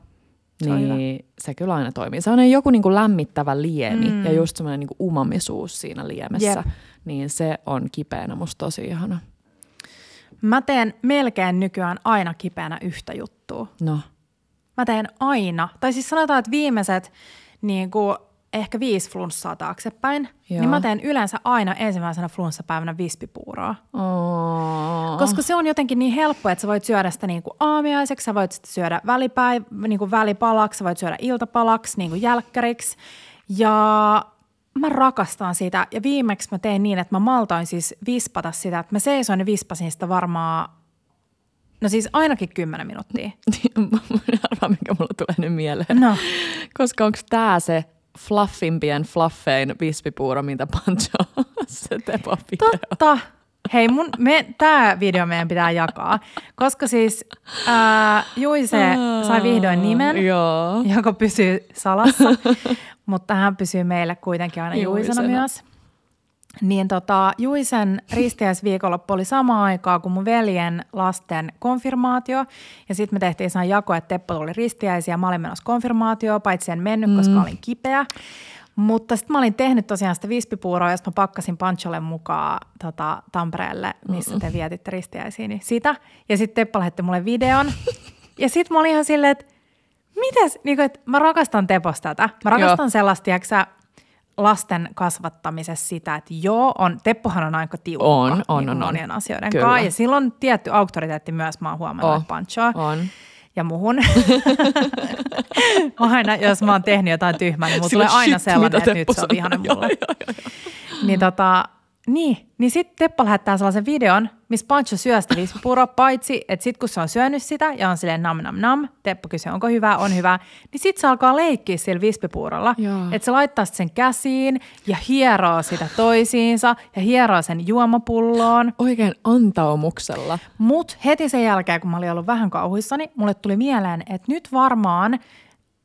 Se on hyvä. Niin se kyllä aina toimii. Se on joku niinku lämmittävä liemi mm. ja just semmoinen niinku umamisuus siinä liemessä. Jep. Niin se on kipeänä musta tosi ihana. Mä teen melkein nykyään aina kipeänä yhtä juttua. No, Mä teen aina, tai siis sanotaan, että viimeiset niin kuin ehkä viisi flunssaa taaksepäin, Joo. niin mä teen yleensä aina ensimmäisenä flunssapäivänä vispipuuroa. oh. Koska se on jotenkin niin helppo, että sä voit syödä sitä niin kuin aamiaiseksi, sä voit sitä syödä välipäiv- niin kuin välipalaksi, sä voit syödä iltapalaksi, niin kuin jälkkäriksi. Ja mä rakastan sitä. Ja viimeksi mä tein niin, että mä maltoin siis vispata sitä, että mä seisoin ja vispasin sitä varmaan, no siis ainakin 10 minuuttia. Arvaa, mikä mulla tulee nyt mieleen. No, Koska onko tää se fluffimpien fluffein vispipuuro, mitä Pancho se tepo totta. Hei, mun, me, tää video meidän pitää jakaa, koska siis ää, Juise sai vihdoin nimen. Joo. joka pysyy salassa, mutta hän pysyy meille kuitenkin aina Juisena, Juisena. myös. Niin tota, Juisen ristiäisviikonloppu oli sama aikaa kuin mun veljen lasten konfirmaatio. Ja sitten me tehtiin sen jako, että Teppo tuli ristiäisiä ja mä olin menossa konfirmaatioon, paitsi en mennyt, mm. koska olin kipeä. Mutta sitten mä olin tehnyt tosiaan sitä vispipuuroa, josta mä pakkasin Pancholle mukaan tota, Tampereelle, missä te vietitte ristiäisiä, niin sitä. Ja sitten Teppo lähetti mulle videon. ja sitten mä olin ihan silleen, että mites, niin kuin, että mä rakastan Teposta tätä. Mä rakastan Joo. sellaista, tiedätkö lasten kasvattamisessa sitä, että joo, on, Teppohan on aika tiukka On, on, niin on, on. monien asioiden Kyllä. kanssa. Ja silloin on tietty auktoriteetti myös, mä oon huomannut, Oh, että Panchoa on. Ja muhun. aina, jos mä oon tehnyt jotain tyhmää, niin mulla tulee aina shit, sellainen, että nyt se on vihainen mulle. joo, joo, joo. Niin tota, niin, niin sitten Teppo lähettää sellaisen videon, missä Pancho syö sitä vispipuuroa, paitsi että sitten kun se on syönyt sitä ja on silleen nam nam nam, Teppo kysyy, onko hyvä, on hyvä, niin sitten se alkaa leikkiä sillä vispipuurolla. Että se laittaa sen käsiin ja hieroo sitä toisiinsa ja hieroo sen juomapulloon. Oikein antaumuksella. Mutta heti sen jälkeen, kun mä olin ollut vähän kauhuissani, mulle tuli mieleen, että nyt varmaan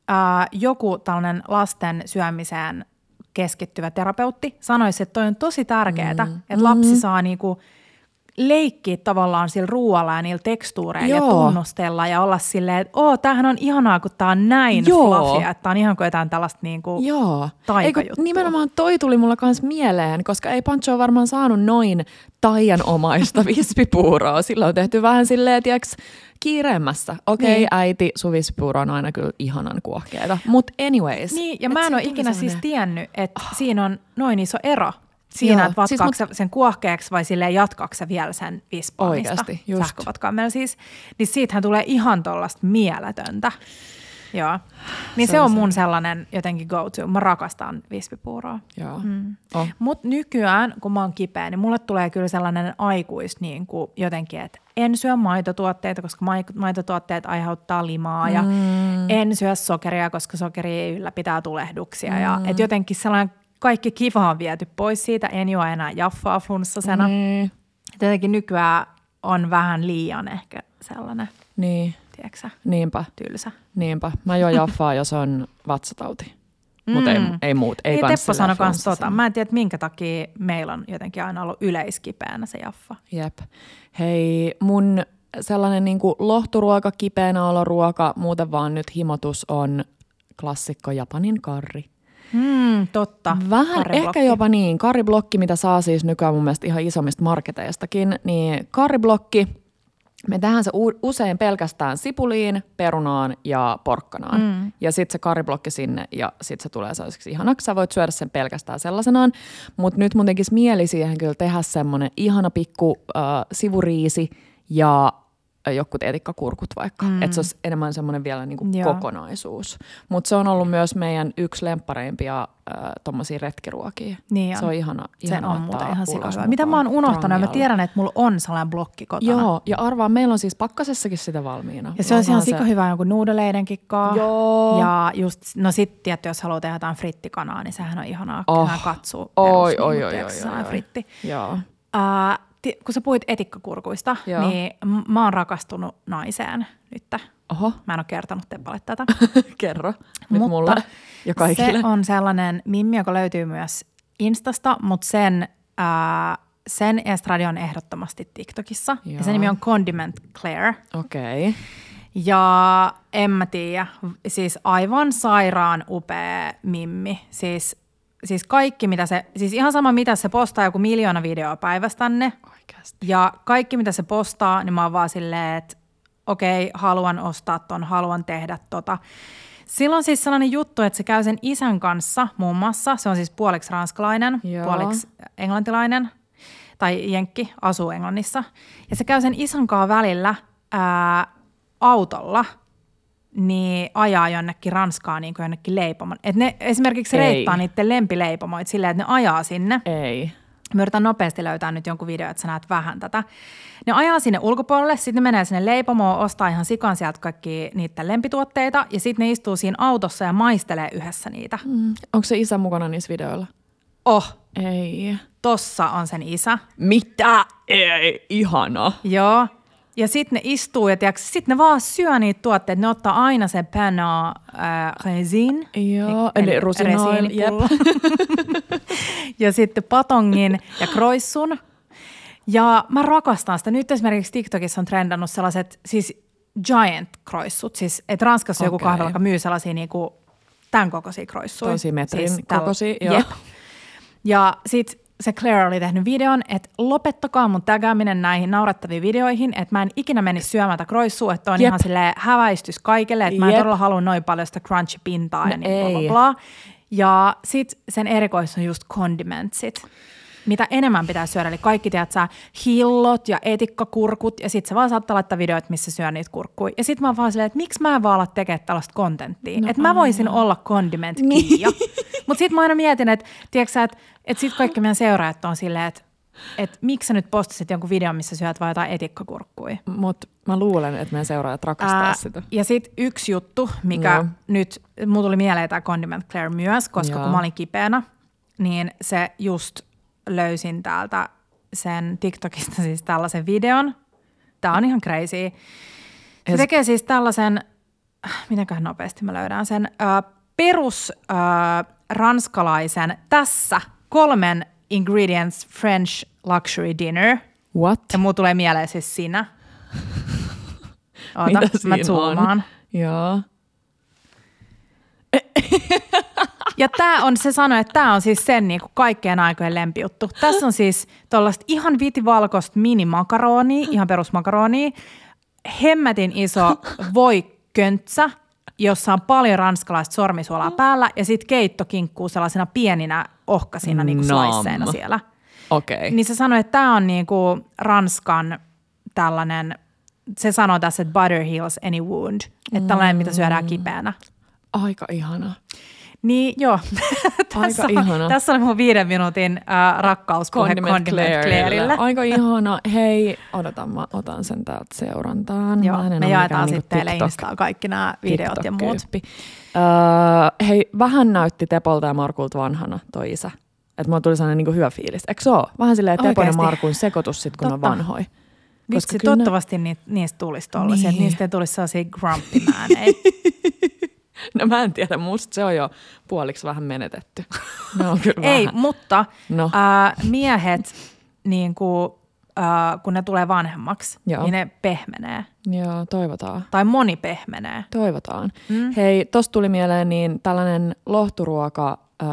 ää, joku tällainen lasten syömiseen keskittyvä terapeutti sanoisi, että toi on tosi tärkeää, mm. että lapsi saa niinku leikkiä tavallaan sillä ruoalla ja niillä tekstuureilla ja tunnustella ja olla silleen, että oo, tämähän on ihanaa, kun tää on näin Joo. fluffia, että tää on ihan kuin jotain tällaista niinku, Joo. Eikö, nimenomaan toi tuli mulla kans mieleen, koska ei Pancho varmaan saanut noin taianomaista vispipuuroa. Sillä on tehty vähän silleen, tiiäks, kiireemmässä. Okei, okay, Niin. äiti, sun vispipuuro on aina kyllä ihanan kuohkeeta. Mutta anyways. Niin, ja mä en ole ikinä siis semmonen- tiennyt, että siinä on noin iso ero siinä, Joo, että siis vatkaako siis sen kuohkeaksi vai silleen jatkaako vielä sen vispaamista Oikeasti, just. sähkövatkaimella siis. Niin siitähän tulee ihan tollasta mieletöntä. Joo. Niin se, Se on se. mun sellainen jotenkin go-to. Mä rakastan vispipuuroa. Joo. Mm. Oh. Mutta nykyään, kun mä oon kipeä, niin mulle tulee kyllä sellainen aikuis niin kuin jotenkin, että en syö maitotuotteita, koska mai- maitotuotteet aiheuttaa limaa ja Mm. en syö sokeria, koska sokeri ylläpitää tulehduksia. Mm. Ja, et jotenkin sellainen kaikki kiva on viety pois siitä, en juo enää jaffaa flunssasena. Mm. Niin. Jotenkin nykyään on vähän liian ehkä sellainen, niin, tiedätkö niinpä, tylsä. niinpä. Mä juon jaffaa, jos on vatsatauti. Mutta ei, Mm. ei muut. Ei, Ei, kans Teppo sanoi kans tota. Mä en tiedä, minkä takia meillä on jotenkin aina ollut yleiskipeänä se jaffa. Jep. Hei, mun sellainen niin kuin lohturuoka, kipeänä oloruoka, muuten vaan nyt himotus on klassikko Japanin karri. Hmm, totta. Vähän ehkä jopa niin. Kariblokki, mitä saa siis nykyään mun mielestä ihan isommista marketeistakin, niin kariblokki, me tehdään se usein pelkästään sipuliin, perunaan ja porkkanaan. Mm. Ja sitten se kariblokki sinne ja sitten se tulee sellaiseksi ihanaksi. Sä voit syödä sen pelkästään sellaisenaan, mutta nyt mun tekisi mieli siihen kyllä tehdä semmoinen ihana pikku äh, sivuriisi ja jotkut etikkakurkut vaikka. Mm. Että se olisi enemmän semmoinen vielä niinku Joo. kokonaisuus. Mutta se on ollut myös meidän yksi lemppareimpia äh, tommosia retkiruokia. Niin on. Se on ihana, Se ihana on muuten ihan ulos sikavaa. Mitä mä oon unohtanut, ja mä tiedän, että mulla on sellainen blokki kotona. Joo, ja arvaa, meillä on siis pakkasessakin sitä valmiina. Ja se on ihan sika hyvä jonkun nuudeleidenkin kaa. Joo. Ja just, no sit tietty, jos haluaa tehdä jotain frittikanaa, niin sehän on ihanaa, Oh. oh. katsuu. Oi, perus, oi, niin, oi, tiedätkö, oi, sellainen oi. fritti. Joo. Uh, ti, kun sä puhuit etikkakurkuista, Joo. niin mä oon rakastunut naiseen nyt. Oho, Mä en ole kertonut Tepalle tätä. kerro nyt Mutta mulle ja kaikille. Se on sellainen mimmi, joka löytyy myös Instasta, mutta sen, ää, sen Estradi on ehdottomasti TikTokissa. Ja Joo. sen nimi on Condiment Claire. Okei. Okay. Ja en mä tiedä, siis aivan sairaan upea mimmi. Siis, siis kaikki mitä se, siis ihan sama mitä se postaa joku miljoona videoa päivästänne. Oikeasti. Ja kaikki mitä se postaa, niin mä oon vaan silleen, että okei, haluan ostaa ton, haluan tehdä tota. Silloin siis sellainen juttu, että se käy sen isän kanssa muun muassa. Se on siis puoliksi ranskalainen, Joo. puoliksi englantilainen tai jenkki, asuu Englannissa. Ja se käy sen isän kanssa välillä ää, autolla, niin ajaa jonnekin Ranskaan niin kuin jonnekin leipomon. Et ne esimerkiksi Ei. reittaa niiden lempileipomoita silleen, että ne ajaa sinne. Ei. Mä yritän nopeasti löytää nyt jonkun video, että sä näet vähän tätä. Ne ajaa sinne ulkopuolelle, sitten ne menee sinne leipomoon, ostaa ihan sikan sieltä kaikki niiden lempituotteita, ja sitten ne istuu siinä autossa ja maistelee yhdessä niitä. Mm. Onko se isä mukana niissä videoilla? Oh, Ei. tossa on sen isä. Mitä? Ei, ihana. Joo. Ja sitten ne istuu ja sitten ne vaan syö niitä tuotteita. Ne ottaa aina sen pena äh, resin. Joo, eli rusinoil, resiinipullo. ja sitten patongin ja kroissun. Ja mä rakastan sitä. Nyt esimerkiksi TikTokissa on trendannut sellaiset siis giant kroissut. Siis, että Ranskassa on joku kahvila, joka myy sellaisia niinku tämän kokoisia kroissuja. Tosi metrin Siis kokoisia, joo. Jep. Ja sitten se Claire oli tehnyt videon, että lopettakaa mun tägääminen näihin naurettaviin videoihin, että mä en ikinä menisi syömätä kroissua, että on Jep. ihan silleen häväistys kaikille, että mä en Jep. todella halua noin paljon sitä crunchy-pintaa No ja niin bla, bla, bla. Ja sit sen erikois on just condimentsit. Mitä enemmän pitää syödä, eli kaikki tiedät sä, hillot ja etikkakurkut, ja sit sä vaan saattaa laittaa videoita, missä syö niitä kurkkuja. Ja sit mä oon vaan silleen, että miksi mä en vaan ala tekemään tällaista kontenttia. No, että mä voisin olla condiment niin. Mutta sit mä aina mietin, että tiedätkö sä, että, että sit kaikki meidän seuraajat on silleen, että että miksi sä nyt postasit jonkun videon, missä syöt vaan jotain etikkakurkkuja. Mutta mä luulen, että meidän seuraajat rakastaa Ää, sitä. Ja sitten yksi juttu, mikä Joo. nyt, mulla tuli mieleen tämä Condiment Claire myös, koska Joo. kun mä olin kipeänä, niin se just löysin täältä sen TikTokista siis tällaisen videon. Tämä on ihan crazy. Se se- tekee siis tällaisen mitäköhän nopeasti mä löydän sen, äh, perus äh, ranskalaisen tässä kolmen ingredients French luxury dinner. What? Ja muu tulee mieleen siis sinä. Oota, Mitä mä zoomaan. on? Joo. Ja tämä on, se sanoi, että tämä on siis sen niin kuin kaikkeen aikojen lempijuttu. Tässä on siis tuollaista ihan vitivalkoista minimakaronia, ihan perusmakaronia, hemmetin iso voiköntsä, jossa on paljon ranskalaista sormisuolaa päällä ja sitten keitto kinkkuu sellaisena pieninä ohkasina niin kuin siellä. Okei. Okay. Niin se sanoi, että tämä on niin kuin Ranskan tällainen, se sanoo tässä, että butter heals any wound, että tällainen, mitä syödään kipeänä. Aika ihana. Niin joo, tässä, on, ihana. tässä on mun viiden minuutin äh, rakkauspuhe Condiment, Clairille. Aika ihana. Hei, odotan, mä otan sen täältä seurantaan. Joo, Mä me jaetaan mikään sitten niinku teille TikTok- Instaan kaikki nämä videot ja muut. Öö, hei, vähän näytti Tepolta ja Markulta vanhana toi isä. Että mulla tuli sellainen niinku hyvä fiilis. Eikö se ole? Vähän silleen Tepon ja? Markun sekoitus sit, kun Totta. on vanhoi. Vitsi, ne- toivottavasti ni, niistä tulisi tollaisia, Niin. että niistä ei tulisi sellaisia grumpy. No mä en tiedä, musta se on jo puoliksi vähän menetetty. Ne on kyllä ei, vähän. mutta No. äh, miehet, niin kuin, äh, kun ne tulee vanhemmaksi, Joo. niin ne pehmenee. Joo, toivotaan. Tai moni pehmenee. Toivotaan. Mm. Hei, tosta tuli mieleen, niin tällainen lohturuoka äh,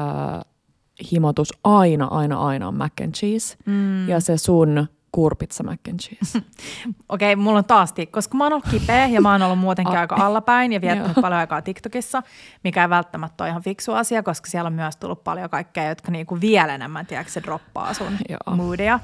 himotus aina, aina, aina on mac and cheese. Mm. Ja se sun kurpitsa mac and cheese. Okei, mulla on taas, ti- koska mä oon ollut kipeä ja mä oon ollut muutenkin aika allapäin ja viettänyt paljon aikaa TikTokissa, mikä ei välttämättä ole ihan fiksu asia, koska siellä on myös tullut paljon kaikkea, jotka niinku vielä enemmän, tiedätkö, se droppaa sun moodia.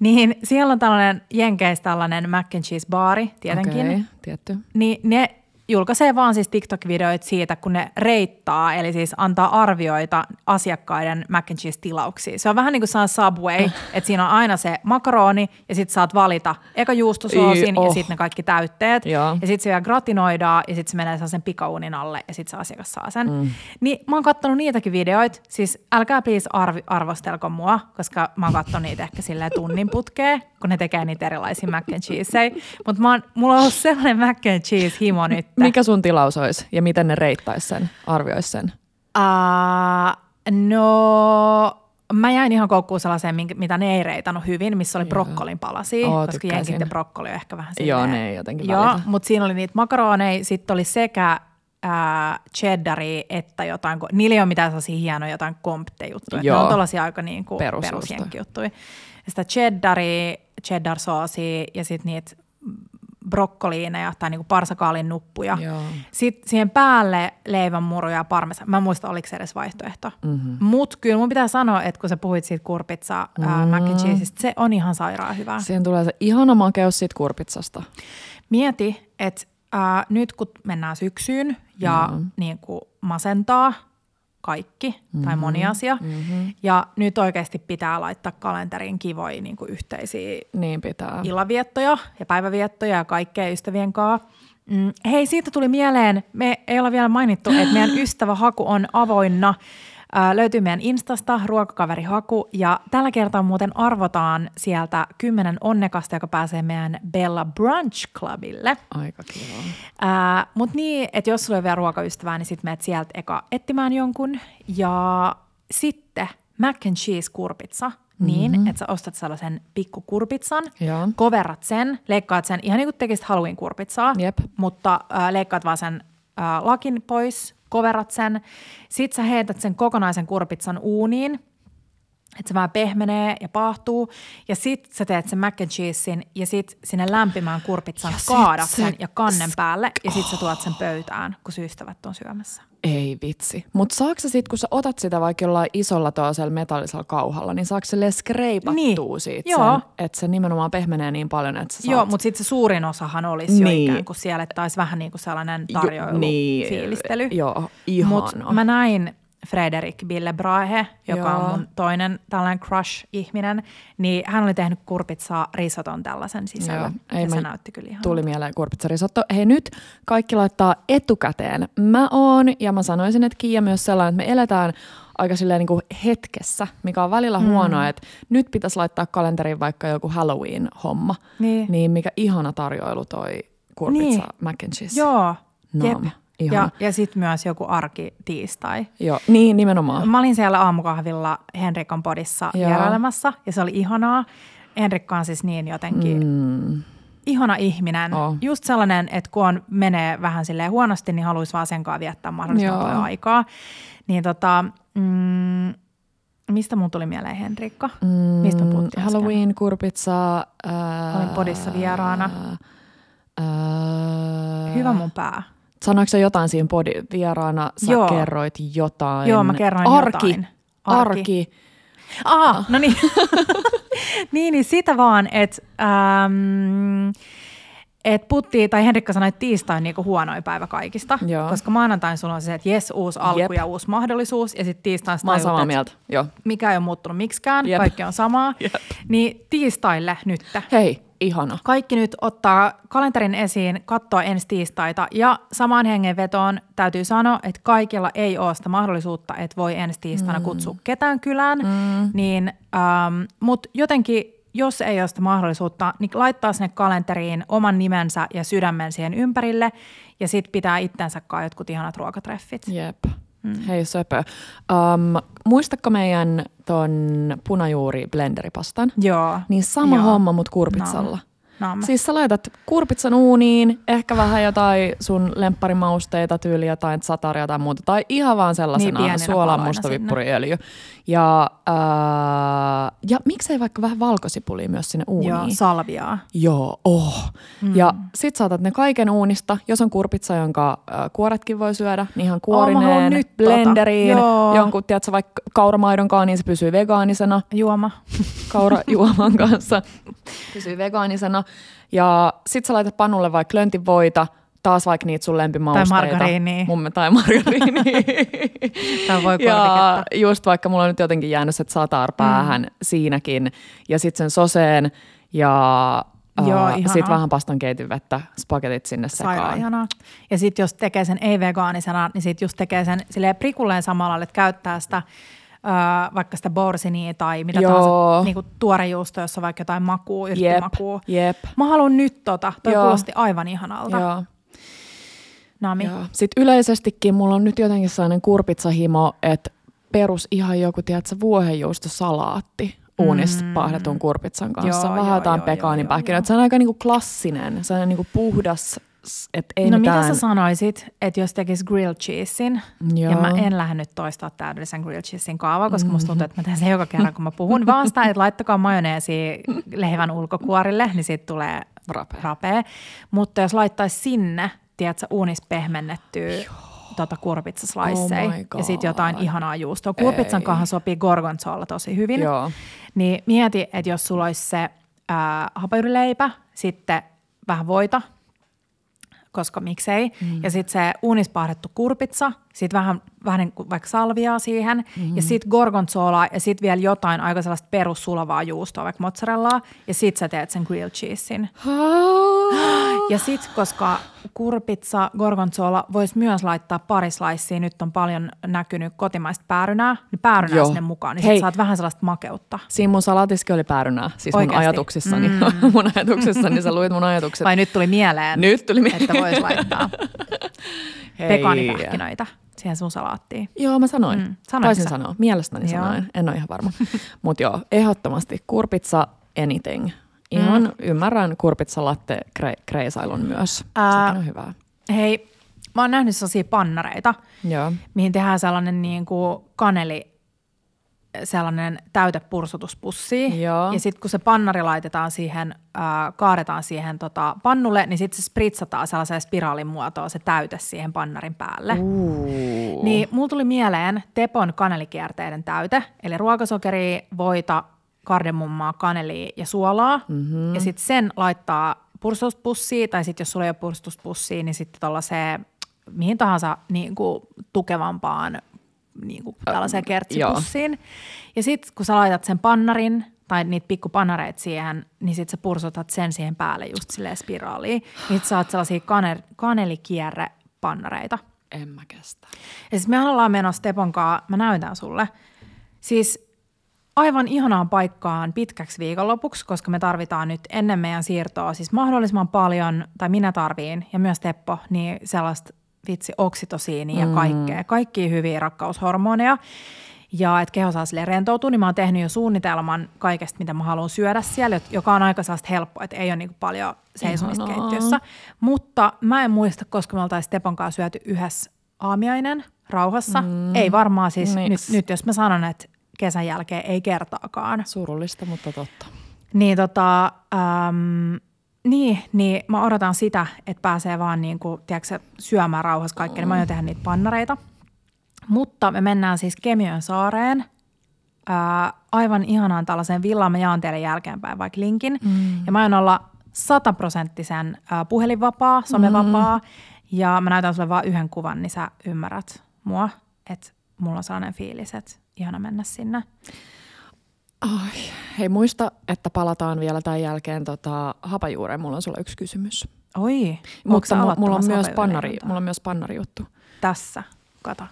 Niin siellä on tällainen Jenkeissä tällainen mac and cheese baari tietenkin. Okei, tietty. Niin ne julkaisee vaan siis TikTok-videoita siitä, kun ne reittaa, eli siis antaa arvioita asiakkaiden mac and cheese-tilauksiin. Se on vähän niin kuin saa Subway, että siinä on aina se makaroni ja sitten saat valita eka juustosoosin Ii, ja oh. sitten ne kaikki täytteet. Joo. Ja sitten se vielä gratinoidaan ja sitten se menee sen pikauunin alle ja sitten se asiakas saa sen. Mm. Niin mä oon kattonut niitäkin videoita, siis älkää please arvi, arvostelko mua, koska mä oon kattonut niitä ehkä silleen tunnin putkeen, kun ne tekee niitä erilaisia mac and cheeseja. Mutta mulla on ollut sellainen mac and cheese himo nyt. Mikä sun tilaus olisi ja miten ne reittaisi sen, arvioisi sen? Uh, no, mä jäin ihan koukkuun sellaiseen, mitä ne ei reitannut hyvin, missä oli brokkolin palasia, Oo, koska jenkit ja brokkoli on ehkä vähän Joo, silleen- ne ei jotenkin Joo, välitä. mutta siinä oli niitä makaroneja, sitten oli sekä ää, cheddaria että jotain, niillä ei ole mitään sellaisia hienoja jotain kompte-juttuja. Ne Joo. on tuollaisia aika niin kuin Perusjuusto. perusjenkkijuttuja. Ja sitä cheddaria, cheddar-soosia ja sitten niitä brokkoliineja tai niinku parsakaalin nuppuja. Joo. Sitten siihen päälle leivänmuruja ja parmesan. Mä en muista, oliko se edes vaihtoehto. Mhm. Mm-hmm. Mutta kyllä mun pitää sanoa, että kun sä puhuit siitä kurpitsa mm-hmm. mac and cheeseista, se on ihan sairaan hyvä. Siihen tulee se ihana makeus siitä kurpitsasta. Mieti, että äh, nyt kun mennään syksyyn ja mm. niin kuin masentaa kaikki mm-hmm. tai moni asia, mm-hmm. ja nyt oikeasti pitää laittaa kalenteriin kivoja niin kuin yhteisiä Niin pitää. illanviettoja ja päiväviettoja ja kaikkea ystävien kanssa. Mm, hei, siitä tuli mieleen, me ei olla vielä mainittu, että meidän ystävähaku on avoinna. Ää, löytyy meidän Instasta, ruokakaverihaku, ja tällä kertaa muuten arvotaan sieltä kymmenen onnekasta, joka pääsee meidän Bella Brunch Clubille. Aika kiva. Mutta niin, että jos sulla on vielä ruokaystävää, niin sitten menet sieltä eka etsimään jonkun. Ja sitten mac and cheese kurpitsa, niin mm-hmm. että sä ostat sellaisen pikkukurpitsan, Joo. koverrat sen, leikkaat sen ihan niin kuin tekisit Halloween-kurpitsaa, Jep. mutta äh, leikkaat vaan sen lakin pois, koverrat sen. Sitten sä heität sen kokonaisen kurpitsan uuniin, että se vähän pehmenee ja paahtuu. Ja sit sä teet sen mac and cheesein ja sit sinne lämpimään kurpitsan Ja kaadat se- sen ja kannen päälle ja sit sä tuot sen pöytään, kun ystävät on syömässä. Ei vitsi. Mutta saako sä sit, kun sä otat sitä vaikka jollain isolla toisella metallisella kauhalla, niin saako se skreipattua Niin. siitä Joo. sen, että se nimenomaan pehmenee niin paljon, että sä saat... Joo, mutta sitten se suurin osahan olisi jo Niin. ikään kuin siellä, että olisi vähän niin kuin sellainen Jo- tarjoilu, niin, fiilistely. joo, ihanaa. Mutta mä näin Frederik Ville Brahe, joka Joo. on mun toinen tällainen crush-ihminen, niin hän oli tehnyt kurpitsaa risoton tällaisen sisällä. Joo, ei ja se näytti kyllä ihan. Tuli mieleen kurpitsarisotto. Hei nyt kaikki laittaa etukäteen. Mä oon, ja mä sanoisin, että Kiia myös sellainen, että me eletään aika silleen niin kuin hetkessä, mikä on välillä mm. huonoa, että nyt pitäisi laittaa kalenteriin vaikka joku Halloween-homma. Niin. Niin mikä ihana tarjoilu toi kurpitsa Niin. mac and cheese. Joo, naama. Ja, Ihana. ja sitten myös joku arki tiistai. Joo, niin nimenomaan. Mä olin siellä aamukahvilla Henrikon podissa Joo. vierailemassa ja se oli ihanaa. Henrikka on siis niin jotenkin Mm, ihana ihminen. Oh. Just sellainen, että kun on, menee vähän silleen huonosti, niin haluaisi vaan sen kanssa viettää mahdollisimman Joo. paljon aikaa. Niin tota, mm, mistä mun tuli mieleen Henrikka? Mistä me puhuttiin äsken? Halloween, kurpitsa. Ää, Olin podissa vieraana. Ää, Hyvä mun pää. Sanoiko sä jotain siinä podi vieraana? Sä Joo. kerroit jotain. Joo, mä kerroin Arki. jotain. Arki. Arki. Ah, no niin. niin, niin sitä vaan, että ähm, et putti, tai Henrikka sanoi, että tiistai on niinku huonoin päivä kaikista, Joo. koska maanantain sulla on se, että jes, uusi alku Jep. ja uusi mahdollisuus, ja sitten Mä oon tajut, samaa mieltä. Joo. mikä ei ole muuttunut miksikään, Jep. kaikki on samaa, Jep. niin tiistaille nyt. Hei, ihana. Kaikki nyt ottaa kalenterin esiin, katsoa ensi tiistaita ja samaan hengenvetoon täytyy sanoa, että kaikilla ei ole sitä mahdollisuutta, että voi ensi tiistaina Mm. kutsua ketään kylään, niin, ähm, mutta jotenkin jos ei ole sitä mahdollisuutta, niin laittaa sinne kalenteriin oman nimensä ja sydämen siihen ympärille ja sitten pitää itsensä jotkut ihanat ruokatreffit. Jep. Mm. Hei söpö. Um, muistatko meidän ton punajuuri blenderipastan? Joo. Niin sama Joo. homma, mut kurpitsalla. Naama. Siis sä laitat kurpitsan uuniin, ehkä vähän jotain sun lempparimausteita, tyyli jotain sataria tai muuta, tai ihan vaan Niin sellaisena pieninä suolan mustavippuriöljy. Ja, ää, ja miksei vaikka vähän valkosipulia myös sinne uuniin? Joo, salviaa. Joo, oh. Mm. Ja sit saatat ne kaiken uunista. Jos on kurpitsa, jonka äh, kuoretkin voi syödä, niin ihan kuorineen, nyt tota. blenderiin, Joo. jonkun, tiedätkö, vaikka kauramaidonkaan, niin se pysyy vegaanisena Juoma. kaurajuoman kanssa. Pysyy vegaanisena. Ja sit sä laitat pannulle vaikka klöntivoita, taas vaikka niitä sun lempimausteita. Tai margariinia. Mun, tai margariini. Tai voi ja just vaikka mulla on nyt jotenkin jäänyt se satar päähän mm. siinäkin. Ja sit sen soseen ja Joo, uh, sit ihanaa. vähän pastan keitin vettä, spagetit sinne Sairaan sekaan. ihanaa. Ja sitten jos tekee sen ei-vegaanisena, niin sitten just tekee sen silleen prikulleen samalla, että käyttää sitä öö, vaikka sitä borsinia tai mitä Joo. tahansa niin tuorejuusto, jossa on vaikka jotain makua, Jep, yrttimakua. jep. Mä haluan nyt tota. Toi Joo. kuulosti aivan ihanalta. Joo. Nami. Joo. Sitten yleisestikin mulla on nyt jotenkin sellainen kurpitsahimo, että perus ihan joku, tiedätkö, vuohenjuustosalaatti uunista mm. pahdetun kurpitsan kanssa. Joo, Vähän jotain joo, Se on aika niinku klassinen, se on niinku puhdas, että ei no mitään... mitä sä sanoisit, että jos tekis grilled cheesein, Joo. ja mä en lähde nyt toistaa täydellisen grilled cheesein kaavaa, koska musta tuntuu, että mä teen sen joka kerran, kun mä puhun. Vaan sitä, että laittakaa majoneesi leivän ulkokuorille, niin siitä tulee Rapea. rapea. Mutta jos laittaisi sinne, tiedätkö, uunis pehmennettyä tota kurpitsaslaissei Oh ja sitten jotain ihanaa juustoa. Kurpitsan kanssa sopii gorgonzola tosi hyvin. Joo. Niin mieti, että jos sulla olisi se ää, hapajurileipä, sitten vähän voita, koska miksei. Mm. Ja sitten se uunispahdettu kurpitsa, sitten vähän, vähän niin kuin vaikka salviaa siihen, mm-hmm. ja sitten gorgonzolaa, ja sitten vielä jotain aika sellaista perussulavaa juustoa, vaikka mozzarellaa, ja sitten sä teet sen grilled cheesein. Ja sitten, koska kurpitsa, gorgonzola voisi myös laittaa pari slicea, nyt on paljon näkynyt kotimaista päärynää, niin päärynää Joo. sinne mukaan, niin Hei. sit saat vähän sellaista makeutta. Siinä mun salatiskin oli päärynää, siis mun Oikeasti? ajatuksissani. Mm. mun ajatuksissani, sä luit mun ajatukset. Vai nyt tuli mieleen, Nyt tuli mieleen. että voisi laittaa Hei. pekaanipähkinöitä siihen sun salaattiin. Joo, mä sanoin. Mm. Sanoitko Taisin sä? sanoa. Mielestäni Joo. sanoin. En ole ihan varma. Mutta joo, ehdottomasti kurpitsa anything. Ihan mm. ymmärrän kurpitsalatte kre- kreisailun myös. Ää, Sekin on hyvää. Hei, mä oon nähnyt sellaisia pannareita, Joo. mihin tehdään sellainen niin kuin kaneli, sellainen täytepursutuspussi. Joo. Ja sitten kun se pannari laitetaan siihen, äh, kaadetaan siihen tota, pannulle, niin sitten se spritsataan sellaiseen spiraalin muotoon se täyte siihen pannarin päälle. Uh. Niin mulla tuli mieleen Tepon kanelikierteiden täyte, eli ruokasokeri, voita, kardemummaa, kanelia ja suolaa. Mm-hmm. Ja sitten sen laittaa pursustuspussiin, tai sitten jos sulla ei ole pursustuspussiin, niin sitten tuollaiseen mihin tahansa niin kuin, tukevampaan niin kuin, tällaiseen kertsipussiin. Ja sitten kun sä laitat sen pannarin, tai niitä pikkupannareita siihen, niin sitten sä pursutat sen siihen päälle just silleen spiraaliin. Niin saat sellaisia kane- kanelikierrepannareita. En mä kestä. Ja siis me ollaan menossa Teponkaan, mä näytän sulle. Siis aivan ihanaan paikkaan pitkäksi viikonlopuksi, koska me tarvitaan nyt ennen meidän siirtoa siis mahdollisimman paljon, tai minä tarviin, ja myös Teppo, niin sellaista vitsi oksitosiinia ja kaikkea. Kaikkia hyviä rakkaushormoneja. Ja että keho saa sille rentoutua, niin mä oon tehnyt jo suunnitelman kaikesta, mitä mä haluan syödä siellä, joka on aika sellaista helppoa, että ei ole niin paljon seisomista Ihanaa. keittiössä. Mutta mä en muista, koska me oltaisiin Stepon kanssa syöty yhdessä aamiainen rauhassa. Mm. Ei varmaan siis, nyt, Miks? nyt jos mä sanon, että kesän jälkeen ei kertaakaan. Surullista, mutta totta. Niin tota, äm, niin, niin mä odotan sitä, että pääsee vaan niin kuin, tiedätkö, syömään rauhassa kaikkea. Niin mä aion tehdä niitä pannareita. Mutta me mennään siis Kemiön saareen. Ää, aivan ihanaan tällaiseen villaan. Mä jaan teille jälkeenpäin vaikka linkin. Mm. Ja mä aion olla sataprosenttisen puhelinvapaa, somevapaa. Mm. Ja mä näytän sulle vaan yhden kuvan, niin sä ymmärrät mua. Että mulla on sellainen fiilis, että ihana mennä sinne. Ai, hei muista, että palataan vielä tämän jälkeen tota, hapajuureen. Mulla on sulla yksi kysymys. Oi, Mutta sä mu- mulla on, myös pannari, mulla on myös pannari juttu. Tässä, kato.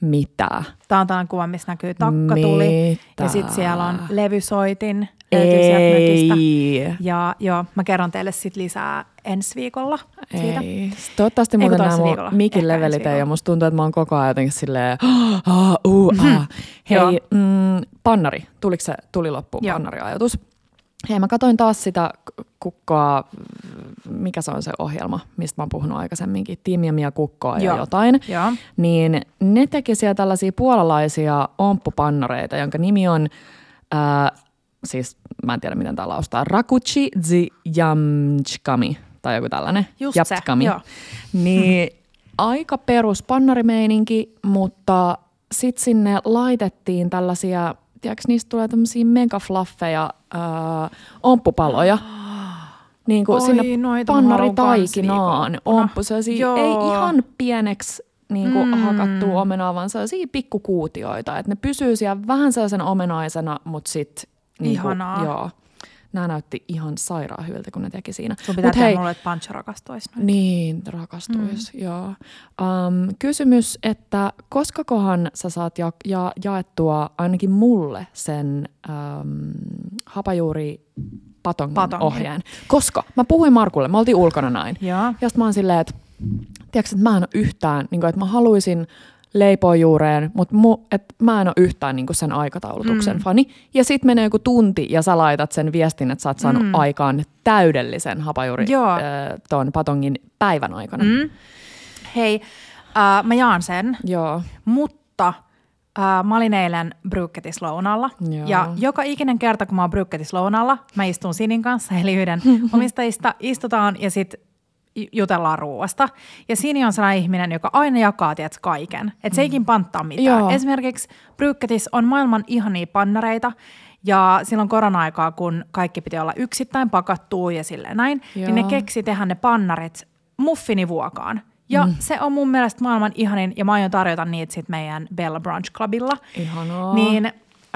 Mitä? Tämä on tällainen kuva, missä näkyy takkatuli. Mitä? Ja sitten siellä on levysoitin. Löytyy sieltä mökistä. Ei. Ja joo, mä kerron teille sitten lisää ensi viikolla siitä. Ei. Toivottavasti Ei, muuten nämä mun mikin levelit ei, musta tuntuu, että mä oon koko ajan jotenkin silleen, ah, uh, ah. Hei, mm, pannari, tuliko se, tuli loppuun Joo. pannariajatus? Hei, mä katsoin taas sitä kukkoa, mikä se on se ohjelma, mistä mä oon puhunut aikaisemminkin, tiimiä kukkoa ja Joo. jotain. Joo. Niin ne teki siellä tällaisia puolalaisia omppupannareita, jonka nimi on, ää, siis mä en tiedä miten tämä laustaa, Rakuchi zi jamchkami tai joku tällainen. Just se, Japskami. joo. Niin aika perus pannarimeininki, mutta sitten sinne laitettiin tällaisia, tiedätkö niistä tulee tämmöisiä megaflaffeja ää, omppupaloja. Niin kuin Oi, sinne pannaritaikinaan omppu, sellaisia, Joo. ei ihan pieneksi niin kuin Mm. mm. hakattua omenaa, vaan sellaisia pikkukuutioita. Että ne pysyy siellä vähän sellaisen omenaisena, mutta sitten... Niin Ihanaa. joo. Nämä näytti ihan sairaan hyviltä, kun ne teki siinä. Sun pitää Mut tehdä hei, mulle, että Pancho rakastuisi. nyt. niin, rakastuis, mm. joo. Um, kysymys, että koskakohan sä saat ja, ja, jaettua ainakin mulle sen um, hapajuuri patongin, Patongin. ohjeen? Koska mä puhuin Markulle, me oltiin ulkona näin. Joo. Ja sitten mä oon silleen, että tiedätkö, että mä en ole yhtään, niin kuin, että mä haluaisin leipoa juureen, mutta mu, et mä en ole yhtään niin kuin sen aikataulutuksen mm. fani. Ja sitten menee joku tunti ja sä laitat sen viestin, että sä oot saanut mm. aikaan täydellisen hapajuuri Joo. äh, ton patongin päivän aikana. Mm. Mm. Hei, äh, mä jaan sen, Joo. mutta äh, mä olin eilen Brykketis lounalla. Joo. Ja joka ikinen kerta, kun mä oon Brykketis lounalla, mä istun Sinin kanssa, eli yhden omistajista, istutaan ja sitten jutellaan ruoasta. Ja Sini on sellainen ihminen, joka aina jakaa, tiedät, kaiken. Että se eikin panttaa mitään. Joo. Esimerkiksi Brykketis on maailman ihania pannareita, ja silloin korona-aikaa, kun kaikki piti olla yksittäin pakattua ja silleen näin, Joo. niin ne keksi tehdä ne pannarit muffinivuokaan. Ja mm. se on mun mielestä maailman ihanin, ja mä aion tarjota niitä sit meidän Bella Brunch Clubilla. Ihanaa. Niin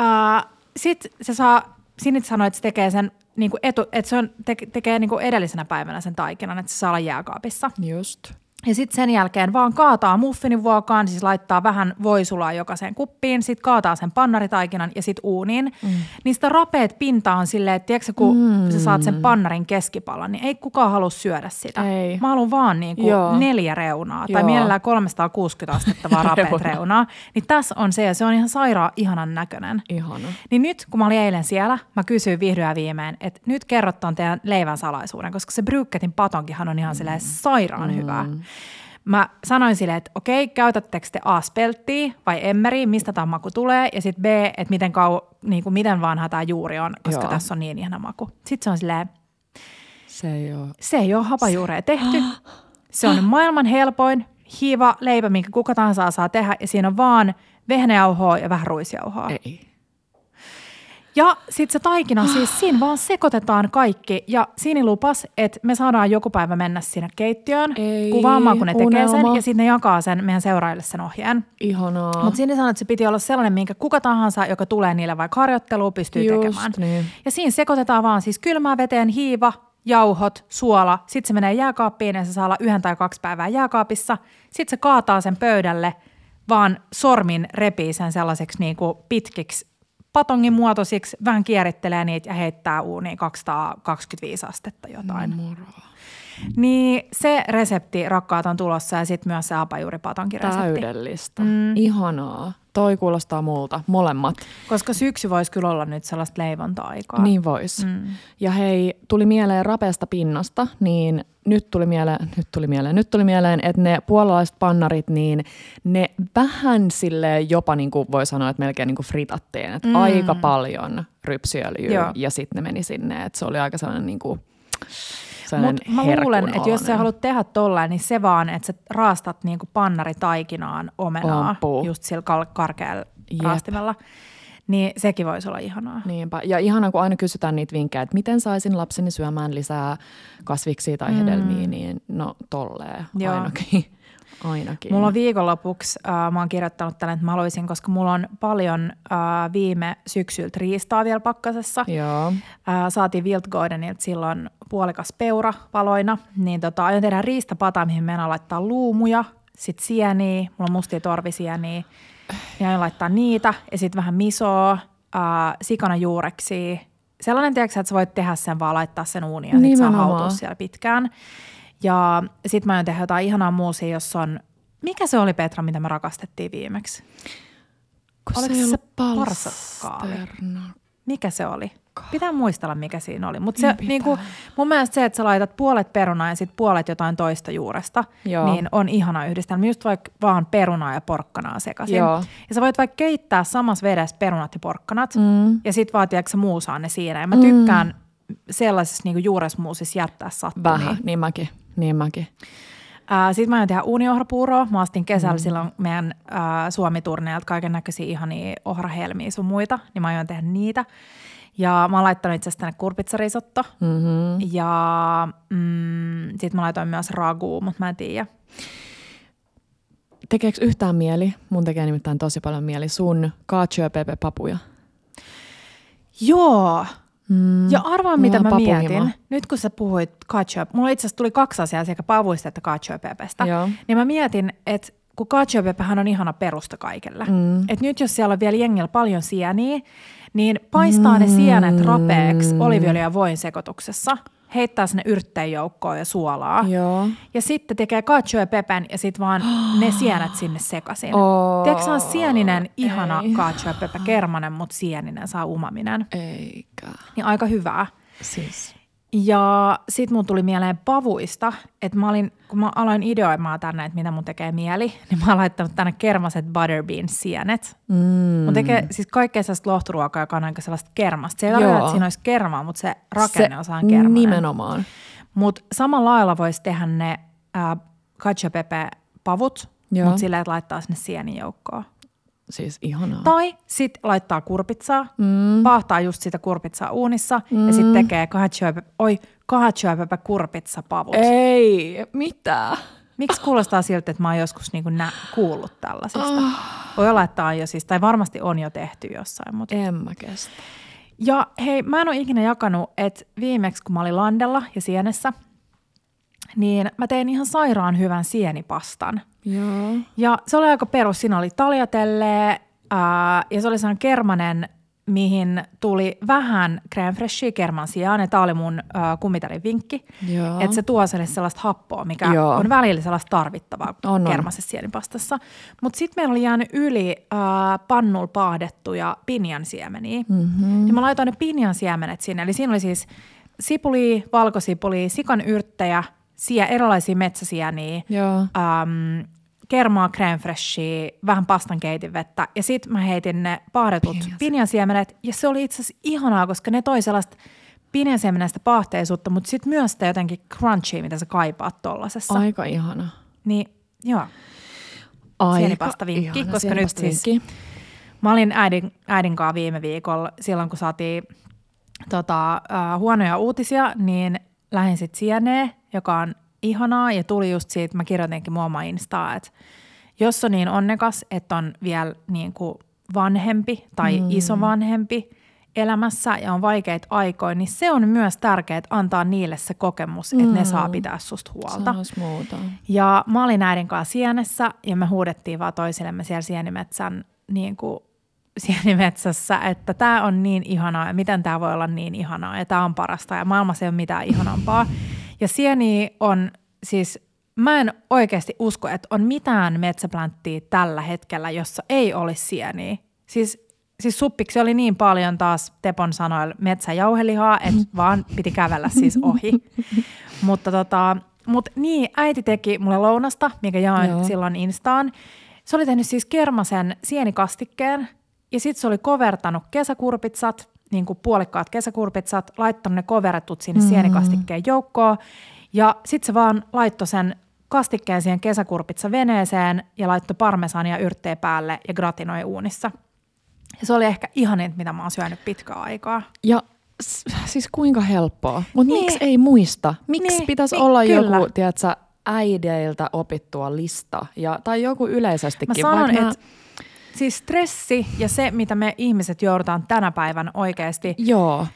äh, sit se saa, Sinit sanoi, että se tekee sen niinku etu, että se on, te, tekee niinku edellisenä päivänä sen taikinan, että se saa olla jääkaapissa. Just. Ja sitten sen jälkeen vaan kaataa muffinivuokaan, siis laittaa vähän voisulaa jokaiseen kuppiin, sitten kaataa sen pannaritaikinan ja sitten uuniin. Mm. Sitä rapeet pinta on silleen, että tiedätkö, kun mm. sä saat sen pannarin keskipallan, niin ei kukaan halua syödä sitä. Ei. Mä haluan vaan niinku Joo. neljä reunaa, tai Joo. mielellään 360 astetta vaan rapeet Reunaa. Niin tässä on se, ja se on ihan sairaan ihanan näköinen. Ihana. Niin nyt, kun mä olin eilen siellä, mä kysyin vihdoin ja viimein, että nyt kerrot ton teidän leivän salaisuuden, koska se brykketin patonkihan on ihan silleen sairaan mm. hyvää. Mä sanoin silleen, että okei, käytättekö te A spelttiä vai emmeriä, mistä tämä maku tulee, ja sitten B, että miten, kau, niin kuin miten vanha tämä juuri on, koska Joo. tässä on niin ihana maku. Sitten se on silleen, Se ei ole. se ei ole hapajuurea tehty. Se on maailman helpoin hiiva leipä, minkä kuka tahansa saa tehdä, ja siinä on vaan vehnäjauhoa ja vähän ruisjauhoa. Ei. Ja sitten se taikina, siis siinä vaan sekoitetaan kaikki. Ja Siini lupas, että me saadaan joku päivä mennä sinne keittiöön Ei, kuvaamaan, kun ne tekee sen. Ja sitten ne jakaa sen meidän seuraajille sen ohjeen. Ihanaa. Mutta Siini sanoi, että se piti olla sellainen, minkä kuka tahansa, joka tulee niille vaikka harjoitteluun, pystyy Just tekemään. niin. Ja siinä sekoitetaan vaan siis kylmää veteen hiiva, jauhot, suola. Sitten se menee jääkaappiin ja se saa olla yhden tai kaksi päivää jääkaapissa. Sitten se kaataa sen pöydälle, vaan sormin repii sen sellaiseksi niin kuin pitkiksi patongin muotoisiksi, vähän kierittelee niitä ja heittää uuniin 225 astetta jotain. Moro. Niin se resepti rakkaat on tulossa ja sitten myös se apajuuripatonkiresepti. Täydellistä. Mm. Ihanaa. Toi kuulostaa multa, molemmat. Koska syksy voisi kyllä olla nyt sellaista leivonta-aikaa. Niin vois. Mm. Ja hei, tuli mieleen rapeasta pinnasta, niin nyt tuli mieleen, nyt tuli mieleen, nyt tuli mieleen, että ne puolalaiset pannarit, niin ne vähän sille jopa niin kuin voi sanoa, että melkein niin kuin fritattiin, että mm. aika paljon rypsiöljyä ja sitten ne meni sinne, että se oli aika sellainen niin kuin, mutta mä luulen, että jos sä haluat tehdä tolleen, niin se vaan, että sä raastat niinku pannaritaikinaan omenaa Ompuu. just sillä karkealla raastimella. Niin sekin voisi olla ihanaa. Niinpä. Ja ihanaa, kun aina kysytään niitä vinkkejä, että miten saisin lapseni syömään lisää kasviksia tai hedelmiä, mm. niin no tolleen Joo. ainakin. Ainakin. Mulla on viikonlopuksi, äh, mä oon kirjoittanut tänne, että mä haluaisin, koska mulla on paljon äh, viime syksyltä riistaa vielä pakkasessa. Joo. Äh, saatiin Wildgardenilta silloin puolikas peura valoina, niin tota, aion tehdä riistapata, mihin mennään laittaa luumuja, sit sieniä, mulla on mustia torvisieniä, ja aion laittaa niitä, ja sitten vähän misoa, äh, sikana juureksi. Sellainen, tiedätkö, että sä voit tehdä sen vaan laittaa sen uuniin ja sit saa hautua siellä pitkään. Ja sitten mä aion tehdä jotain ihanaa muusia, jos on, mikä se oli Petra, mitä me rakastettiin viimeksi? Kun Oliko se, se? Mikä se oli? Pitää muistella, mikä siinä oli. Mutta niin niinku, mun mielestä se, että sä laitat puolet perunaa ja sitten puolet jotain toista juuresta, Joo. niin on ihana yhdistelmä. Just vaikka vaan perunaa ja porkkanaa sekaisin. Joo. Ja sä voit vaikka keittää samassa vedessä perunat ja porkkanat mm. ja sitten vaan, tiedätkö, muusaa ne siinä. Ja mä tykkään mm. sellaisessa niinku juuresmuusissa jättää sattumiin. Vähän, niin mäkin. Niin mäkin. Sitten mä aion tehdä uuniohrapuuroa. Mä astin kesällä mm. silloin meidän äh, Suomi-turneelta kaiken näköisiä ihania ohrahelmiä sun muita, niin mä aion tehdä niitä. Ja mä oon laittanut itse asiassa tänne kurpitsarisotto. Mm-hmm. Ja mm, sit mä laitoin myös raguu, mutta mä en tiedä. Tekeekö yhtään mieli? Mun tekee nimittäin tosi paljon mieli sun cacio pepe papuja. Joo. Mm, ja arvaa, mitä mä mietin. Nyt kun sä puhuit cacio, mulla itse asiassa tuli kaksi asiaa sekä pavuista että cacio pepestä. Joo. Niin mä mietin, että kun cacio pepehän on ihana perusta kaikelle. Mm. Et nyt jos siellä on vielä jengillä paljon sieniä, niin paistaa mm. ne sienet rapeeksi oliviöljy ja voin sekoituksessa, heittää sinne yrtteen joukkoon ja suolaa. Joo. Ja sitten tekee cacio ja pepen ja sitten vaan ne sienet sinne sekaisin. Oh, Tiedätkö, se on sieninen, ihana ei. cacio ja pepe, kermanen, mutta sieninen, saa umaminen. Eikä. Niin aika hyvää. Siis. Ja sit mun tuli mieleen pavuista, että mä olin, kun mä aloin ideoimaan tänne, että mitä mun tekee mieli, niin mä oon laittanut tänne kermaset butterbean-sienet. Mm. Mun tekee siis kaikkea sellaista lohturuokaa, joka on aika sellaista kermasta. Se ei ole, että siinä olisi kermaa, mutta se rakenne se on. Nimenomaan. Mutta samalla lailla voisi tehdä ne äh, cacio pepe pavut, mutta silleen, että laittaa sinne sienijoukkoon. Siis ihanaa. Tai sitten laittaa kurpitsaa, mm. pahtaa just sitä kurpitsaa uunissa mm. ja sitten tekee oi, kahatsyöpä kurpitsa pavut. Ei, mitä? Miksi kuulostaa siltä, että mä oon joskus niinku nä- kuullut tällaisista? Oh. Voi olla, että on jo siis, tai varmasti on jo tehty jossain. Mutta... En mä kestä. Ja hei, mä en ole ikinä jakanut, että viimeksi kun mä olin landella ja sienessä, niin mä tein ihan sairaan hyvän sienipastan – Joo. Ja se oli aika perus. Siinä oli taljatelle ja se oli sellainen kermanen, mihin tuli vähän crème freshia kerman sijaan. Ja tämä oli mun kummitärin vinkki. Että se tuo sellaista happoa, mikä Joo. on välillä sellaista tarvittavaa on, kermasessa sienipastassa. Mutta sitten meillä oli jäänyt yli äh, pannul paahdettuja pinjansiemeniä. Mm-hmm. Ja mä laitoin ne pinjansiemenet sinne. Eli siinä oli siis sipuli, valkosipuli, sikan yrttejä, sie, erilaisia metsäsieniä, Joo. Ähm, kermaa, crème freshia, vähän pastan vettä ja sitten mä heitin ne paahdetut pinjansiemenet ja se oli itse asiassa ihanaa, koska ne toi sellaista pinjansiemenestä paahteisuutta, mutta sitten myös sitä jotenkin crunchy, mitä sä kaipaat tollasessa. Aika ihana. Niin, joo. Aika Sienipasta vinkki, ihana, koska nyt siis mä olin äidin, äidin kanssa viime viikolla silloin, kun saatiin tota, äh, huonoja uutisia, niin lähdin sitten sieneen, joka on ihanaa ja tuli just siitä, mä kirjoitinkin muoma Instaa, että jos on niin onnekas, että on vielä niin kuin vanhempi tai mm. isovanhempi elämässä ja on vaikeita aikoja, niin se on myös tärkeää antaa niille se kokemus, että mm. ne saa pitää susta huolta. muuta. Ja mä olin äidin kanssa sienessä ja me huudettiin vaan toisillemme siellä sienimetsän niin kuin sienimetsässä, että tämä on niin ihanaa ja miten tämä voi olla niin ihanaa ja tämä on parasta ja maailmassa ei ole mitään ihanampaa. Ja sieni on siis, mä en oikeasti usko, että on mitään metsäplanttia tällä hetkellä, jossa ei olisi sieniä. Siis, siis suppiksi oli niin paljon taas Tepon sanoilla metsäjauhelihaa, että vaan piti kävellä siis ohi. Mutta tota, mut niin, äiti teki mulle lounasta, mikä jaoin Joo. silloin Instaan. Se oli tehnyt siis kermasen sienikastikkeen ja sitten se oli kovertanut kesäkurpitsat, niin kuin puolikkaat kesäkurpitsat, laittanut ne koveretut sinne mm. sienikastikkeen joukkoon ja sitten se vaan laittoi sen kastikkeen siihen kesäkurpitsa veneeseen ja laittoi parmesania yrttejä päälle ja gratinoi uunissa. Ja se oli ehkä ihaninta, mitä mä oon syönyt pitkään aikaa. Ja siis kuinka helppoa. Mutta niin. miksi ei muista? Miksi niin, pitäisi niin, olla kyllä. joku, tiedätkö, äideiltä opittua lista? Ja, tai joku yleisestikin. Mä sanon, että siis stressi ja se, mitä me ihmiset joudutaan tänä päivänä oikeasti. Joo.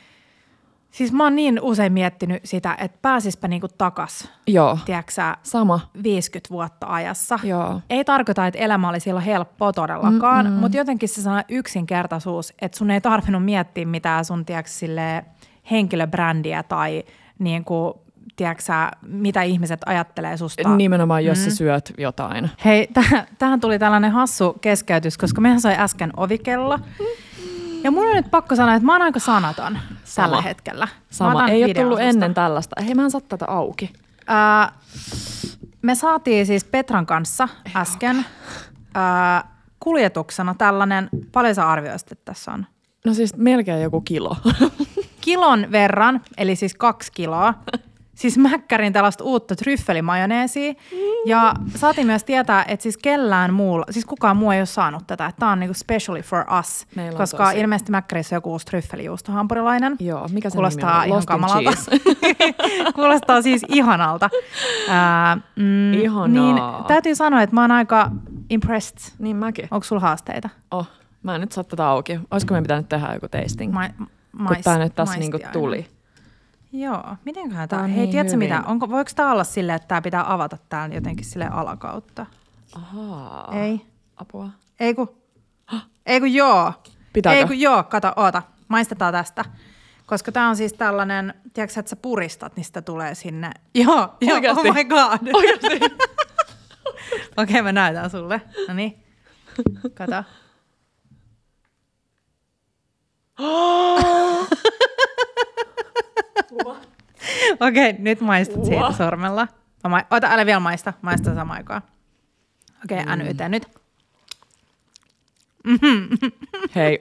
Siis mä oon niin usein miettinyt sitä, että pääsispä niinku takas, Joo. tiedätkö Sama. 50 vuotta ajassa. Joo. Ei tarkoita, että elämä oli silloin helppoa todellakaan, Mm-mm. mutta jotenkin se sana yksinkertaisuus, että sun ei tarvinnut miettiä mitään sun tiedätkö, henkilöbrändiä tai niin kuin, tiedätkö, mitä ihmiset ajattelee susta. Nimenomaan, jos mm. sä syöt jotain. Hei, täh- tähän tuli tällainen hassu keskeytys, koska mehän sai äsken ovikello. Ja mun on nyt pakko sanoa, että mä oon aika sanaton Sama. tällä hetkellä. Sama, ei ole tullut ennen tällaista. Hei, mä en saa tätä auki. Äh, me saatiin siis Petran kanssa äsken äh, kuljetuksena tällainen, paljon sä arvioisit, että tässä on? No siis melkein joku kilo. Kilon verran, eli siis kaksi kiloa siis Mäkkärin tällaista uutta tryffelimajoneesia. Ja saatiin myös tietää, että siis kellään muulla, siis kukaan muu ei ole saanut tätä. Että tämä on niinku specially for us, Meillä koska tosi. ilmeisesti Mäkkärissä on joku uusi tryffelijuustohampurilainen. Joo, mikä se Kuulostaa nimi on? ihan kamalalta. Kuulostaa siis ihanalta. Uh, mm, Ihanaa. Niin täytyy sanoa, että mä oon aika impressed. Niin mäkin. Onko sulla haasteita? Oh, mä en nyt saa tätä auki. Olisiko me pitänyt tehdä joku tasting? Ma- maist, Kun tää nyt tässä niinku tuli. Aina. Joo, mitenköhän tämä, hei niin tiedätkö mitä, Onko, voiko tämä olla silleen, että tämä pitää avata täällä jotenkin sille alakautta? Ahaa. Ei. Apua. Ei kun, ei kun joo. Pitääkö? Ei kun joo, kato, oota, maistetaan tästä. Koska tämä on siis tällainen, tiedätkö että sä puristat, niin sitä tulee sinne. Joo, joo Oikeasti? oh my god. Oikeasti? Okei, okay, mä näytän sulle. No niin, kato. Okei, okay, nyt maistat siitä sormella. Ma- Ota, älä vielä maista. Maista samaan aikaan. Okei, okay, mm. NYT nyt. Hei.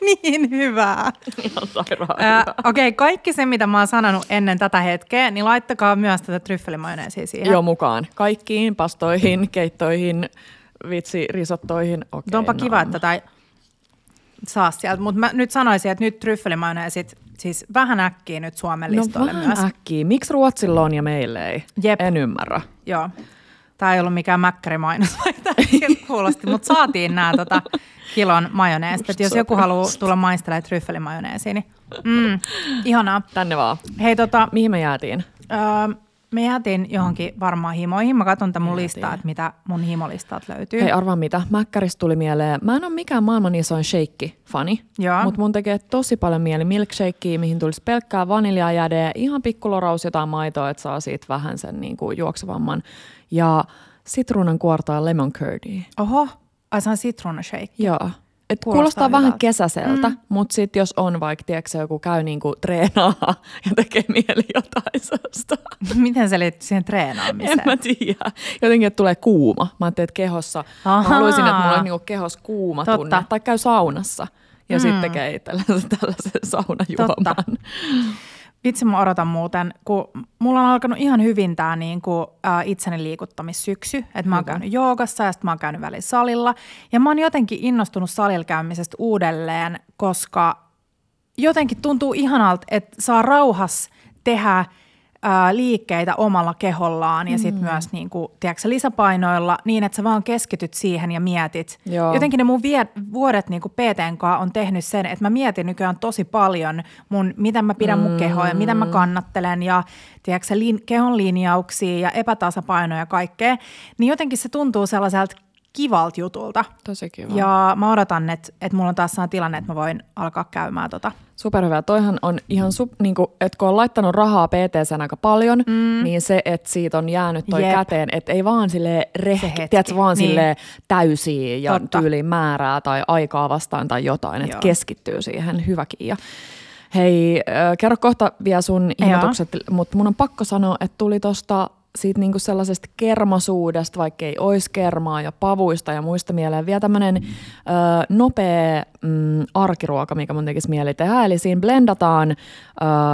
niin hyvää. Ihan Okei, okay, kaikki se, mitä mä oon sanonut ennen tätä hetkeä, niin laittakaa myös tätä tryffelimajoneesia siihen. Joo, mukaan. Kaikkiin pastoihin, keittoihin, vitsi, risottoihin. Okay, Onpa no. kiva, että tätä saa sieltä. Mutta mä nyt sanoisin, että nyt tryffelimajoneesit Siis vähän äkkiä nyt Suomen no listoille vähän myös. äkkiä. Miksi Ruotsilla on ja meille ei? Jep. En ymmärrä. Joo. Tämä ei ollut mikään mäkkärimainos, vaikka kuulosti, mutta saatiin nämä tota, kilon majoneesit. Että jos joku haluaa tulla maistelemaan tryffelimajoneesiin, niin mm, ihanaa. Tänne vaan. Hei, tota, Mihin me jäätiin? Öö, me jäätiin johonkin varmaan himoihin. Mä katson tämän mun listaa, että mitä mun himolistat löytyy. Hei, arvaa mitä. Mäkkäristä tuli mieleen. Mä en ole mikään maailman isoin shake-fani, mutta mun tekee tosi paljon mieli milkshakea, mihin tulisi pelkkää vaniljajädeä, ihan pikkuloraus jotain maitoa, että saa siitä vähän sen niin kuin juoksevamman. Ja sitruunan kuortaa ja lemon curdia. Oho, ai se on sitruunashake. Joo. Et kuulostaa, kuulostaa vähän hyvältä. kesäseltä, mm. mutta sitten jos on vaikka, tiedätkö, joku käy niinku treenaa ja tekee mieli jotain sellaista. Miten se liittyy siihen treenaamiseen? En mä tiedä. Jotenkin, että tulee kuuma. Mä ajattelin, että kehossa, Ahaa. mä haluaisin, että mulla on niinku kehossa kuuma Totta. tunne. Tai käy saunassa ja mm. sitten tekee itsellensä tällaisen saunajuoman. Totta. Vitsi mä odotan muuten, kun mulla on alkanut ihan hyvin tämä niinku, äh, itseni liikuttamissyksy. Että mä oon käynyt joogassa ja sitten mä oon käynyt välillä salilla. Ja mä oon jotenkin innostunut salilla käymisestä uudelleen, koska jotenkin tuntuu ihanalta, että saa rauhas tehdä – ää, liikkeitä omalla kehollaan ja mm. sitten myös niin kuin, tiedätkö, lisäpainoilla niin, että sä vaan keskityt siihen ja mietit. Joo. Jotenkin ne mun vie, vuodet niin kuin PTn on tehnyt sen, että mä mietin nykyään tosi paljon mun, miten mä pidän mm. mun kehoa ja miten mä kannattelen ja tiedätkö, lin, kehon linjauksia ja epätasapainoja ja kaikkea. Niin jotenkin se tuntuu sellaiselta kivalta jutulta. Tosi kiva. Ja mä odotan, että, että mulla on taas sellainen tilanne, että mä voin alkaa käymään tota. Superhyvä. Toihan on ihan, sup, niin kuin, että kun on laittanut rahaa PTC aika paljon, mm. niin se, että siitä on jäänyt toi Jep. käteen, että ei vaan sille Se reh, hetki. tiedätkö, vaan Niin. sille täysiä ja Totta. tyyliin määrää tai aikaa vastaan tai jotain, että Joo. keskittyy siihen hyväkin. Ja hei, äh, kerro kohta vielä sun ihmetukset, mutta mun on pakko sanoa, että tuli tosta siitä niinku sellaisesta kermasuudesta, vaikka ei olisi kermaa ja pavuista ja muista mieleen, vielä tämmöinen ö, nopea mm, arkiruoka, mikä mun tekisi mieli tehdä. Eli siinä blendataan ö,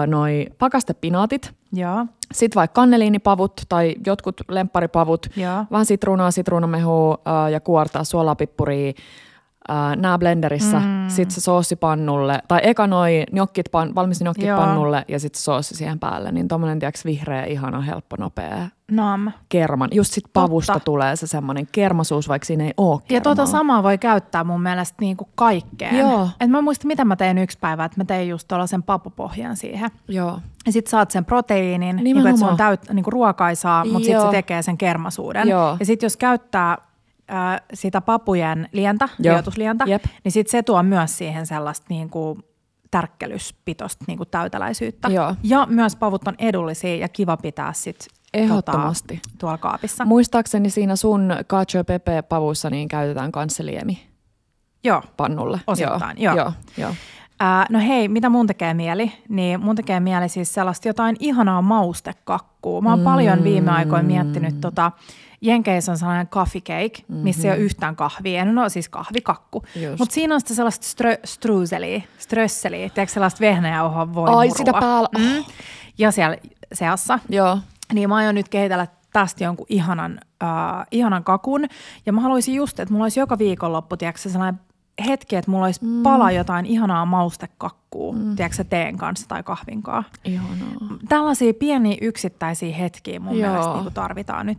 noi pakastepinaatit, Joo, sitten vaikka kanneliinipavut tai jotkut lempparipavut, joo. vähän sitruunaa, sitruunamehua ö, ja kuortaa suolapippuria, nämä blenderissä, mm. sitten se soossi pannulle, tai eka noi njokkit, pan, valmis njokkit Joo. pannulle ja sitten soossi siihen päälle, niin tommonen tiiäks vihreä, ihana, helppo, nopea Nam. kerman. Just sit pavusta Totta. tulee se semmoinen kermasuus, vaikka siinä ei ole Ja tuota kermaa. samaa voi käyttää mun mielestä niin kuin kaikkeen. Joo. Et mä muistan, mitä mä tein yksi päivä, että mä tein just tuollaisen papupohjan siihen. Joo. Ja sit saat sen proteiinin, niin että se on täyt, niin kuin ruokaisaa, mutta sitten se tekee sen kermasuuden. Joo. Ja sitten jos käyttää äh, sitä papujen lientä, liotuslientä, Jep. niin sitten se tuo myös siihen sellaista niin kuin tärkkelyspitosta niin kuin täyteläisyyttä. Joo. Ja myös pavut on edullisia ja kiva pitää sitten Ehdottomasti. Tota, tuolla kaapissa. Muistaakseni siinä sun cacio pepe pavussa niin käytetään kansseliemi Joo. pannulle. Osittain, joo. joo. joo, joo. Ää, no hei, mitä mun tekee mieli? Niin mun tekee mieli siis sellaista jotain ihanaa maustekakkua. Mä oon mm. paljon viime aikoina miettinyt tota, Jenkeissä on sellainen coffee cake, missä ei ole yhtään kahvia. No siis kahvikakku. Mutta siinä on sitten sellaista strö, struseliä, strösseliä, tiedätkö sellaista vehnäjauhoa voi Ai, sitä päällä. Mm. Ja siellä seassa. Joo. Niin mä aion nyt kehitellä tästä jonkun ihanan, äh, ihanan kakun. Ja mä haluaisin just, että mulla olisi joka viikonloppu, tiedätkö, sellainen hetki, että mulla olisi mm. pala jotain ihanaa maustekakkua, mm. tiedätkö, teen kanssa tai kahvinkaa. Ihanaa. Tällaisia pieniä yksittäisiä hetkiä mun Joo. mielestä niin tarvitaan nyt.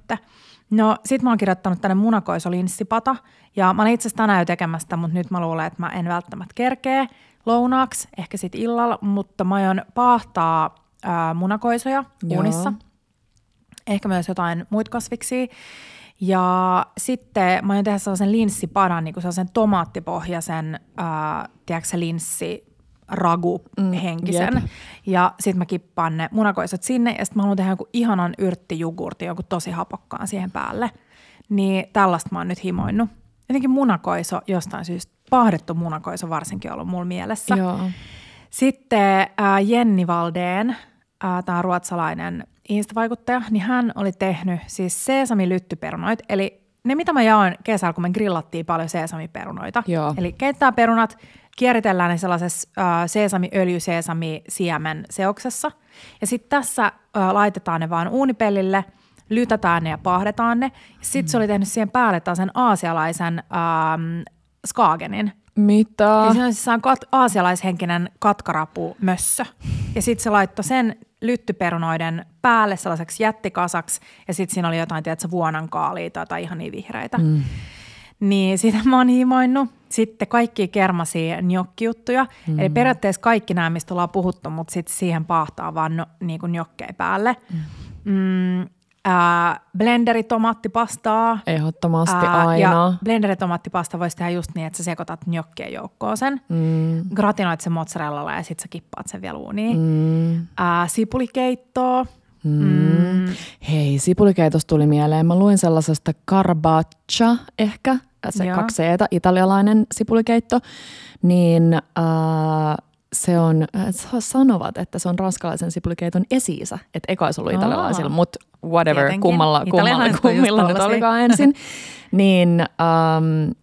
No sit mä oon kirjoittanut tänne munakoisolinssipata ja mä olin itse asiassa tänään jo tekemässä sitä, mutta nyt mä luulen, että mä en välttämättä kerkee lounaaksi, ehkä sit illalla, mutta mä aion paahtaa ää, munakoisoja Joo. uunissa. Ehkä myös jotain muita kasviksia. Ja sitten mä aion tehdä sellaisen linssipadan, niin kuin sellaisen tomaattipohjaisen, ää, tiedätkö se linssi, ragu henkisen. jep. Ja sitten mä kippaan ne munakoisot sinne ja sitten mä haluan tehdä jonkun ihanan yrttijugurtin, jonkun tosi hapokkaan siihen päälle. Niin tällaista mä oon nyt himoinnut. Jotenkin munakoiso jostain syystä, pahdettu munakoiso varsinkin ollut mulla mielessä. Joo. Sitten ää, Jenni Valdeen, tämä ruotsalainen instavaikuttaja, niin hän oli tehnyt siis sesamilyttyperunoit, eli ne mitä mä jaoin kesällä, kun me grillattiin paljon sesamiperunoita. Joo. Eli keittää perunat, kieritellään ne sellaisessa ää, sesamiöljy, sesami, siemen seoksessa. Ja sitten tässä ää, laitetaan ne vaan uunipellille, lytätään ne ja pahdetaan ne. Ja sitten se oli tehnyt siihen päälle taas sen aasialaisen ähm, skagenin. Mitä? Ja siinä on siis kat- aasialaishenkinen katkarapu mössö. Ja sitten se laittoi sen lyttyperunoiden päälle sellaiseksi jättikasaksi. Ja sitten siinä oli jotain, tiedätkö, vuonankaalia tai ihan niin vihreitä. Mm. Niin sitä mä oon himoinnut. Sitten kaikki kermasia njokkijuttuja. Mm. Eli periaatteessa kaikki nämä, mistä ollaan puhuttu, mutta sitten siihen paahtaa vaan no, niin kuin njokkei päälle. Mm. Mm, ää, blenderi tomaattipastaa. Ehdottomasti Ää, aina. Ja blenderittomaattipasta voisi tehdä just niin, että sä sekoitat njokkien joukkoon sen. Mm. Gratinoit sen mozzarellalla ja sitten sä kippaat sen vielä uuniin. Mm. Ää, sipulikeittoa. Mm. Mm. Hei, sipulikeitosta tuli mieleen. Mä luin sellaisesta carpaccia ehkä, se Joo. kaksi eetä, italialainen sipulikeitto. Niin äh, se on, äh, sanovat, että se on ranskalaisen sipulikeiton esi-isä. Että eka olisi ollut italialaisilla, mutta whatever, Tietenkin. kummalla, kummalla, kummilla nyt olikaan ensin. niin, ähm, äh,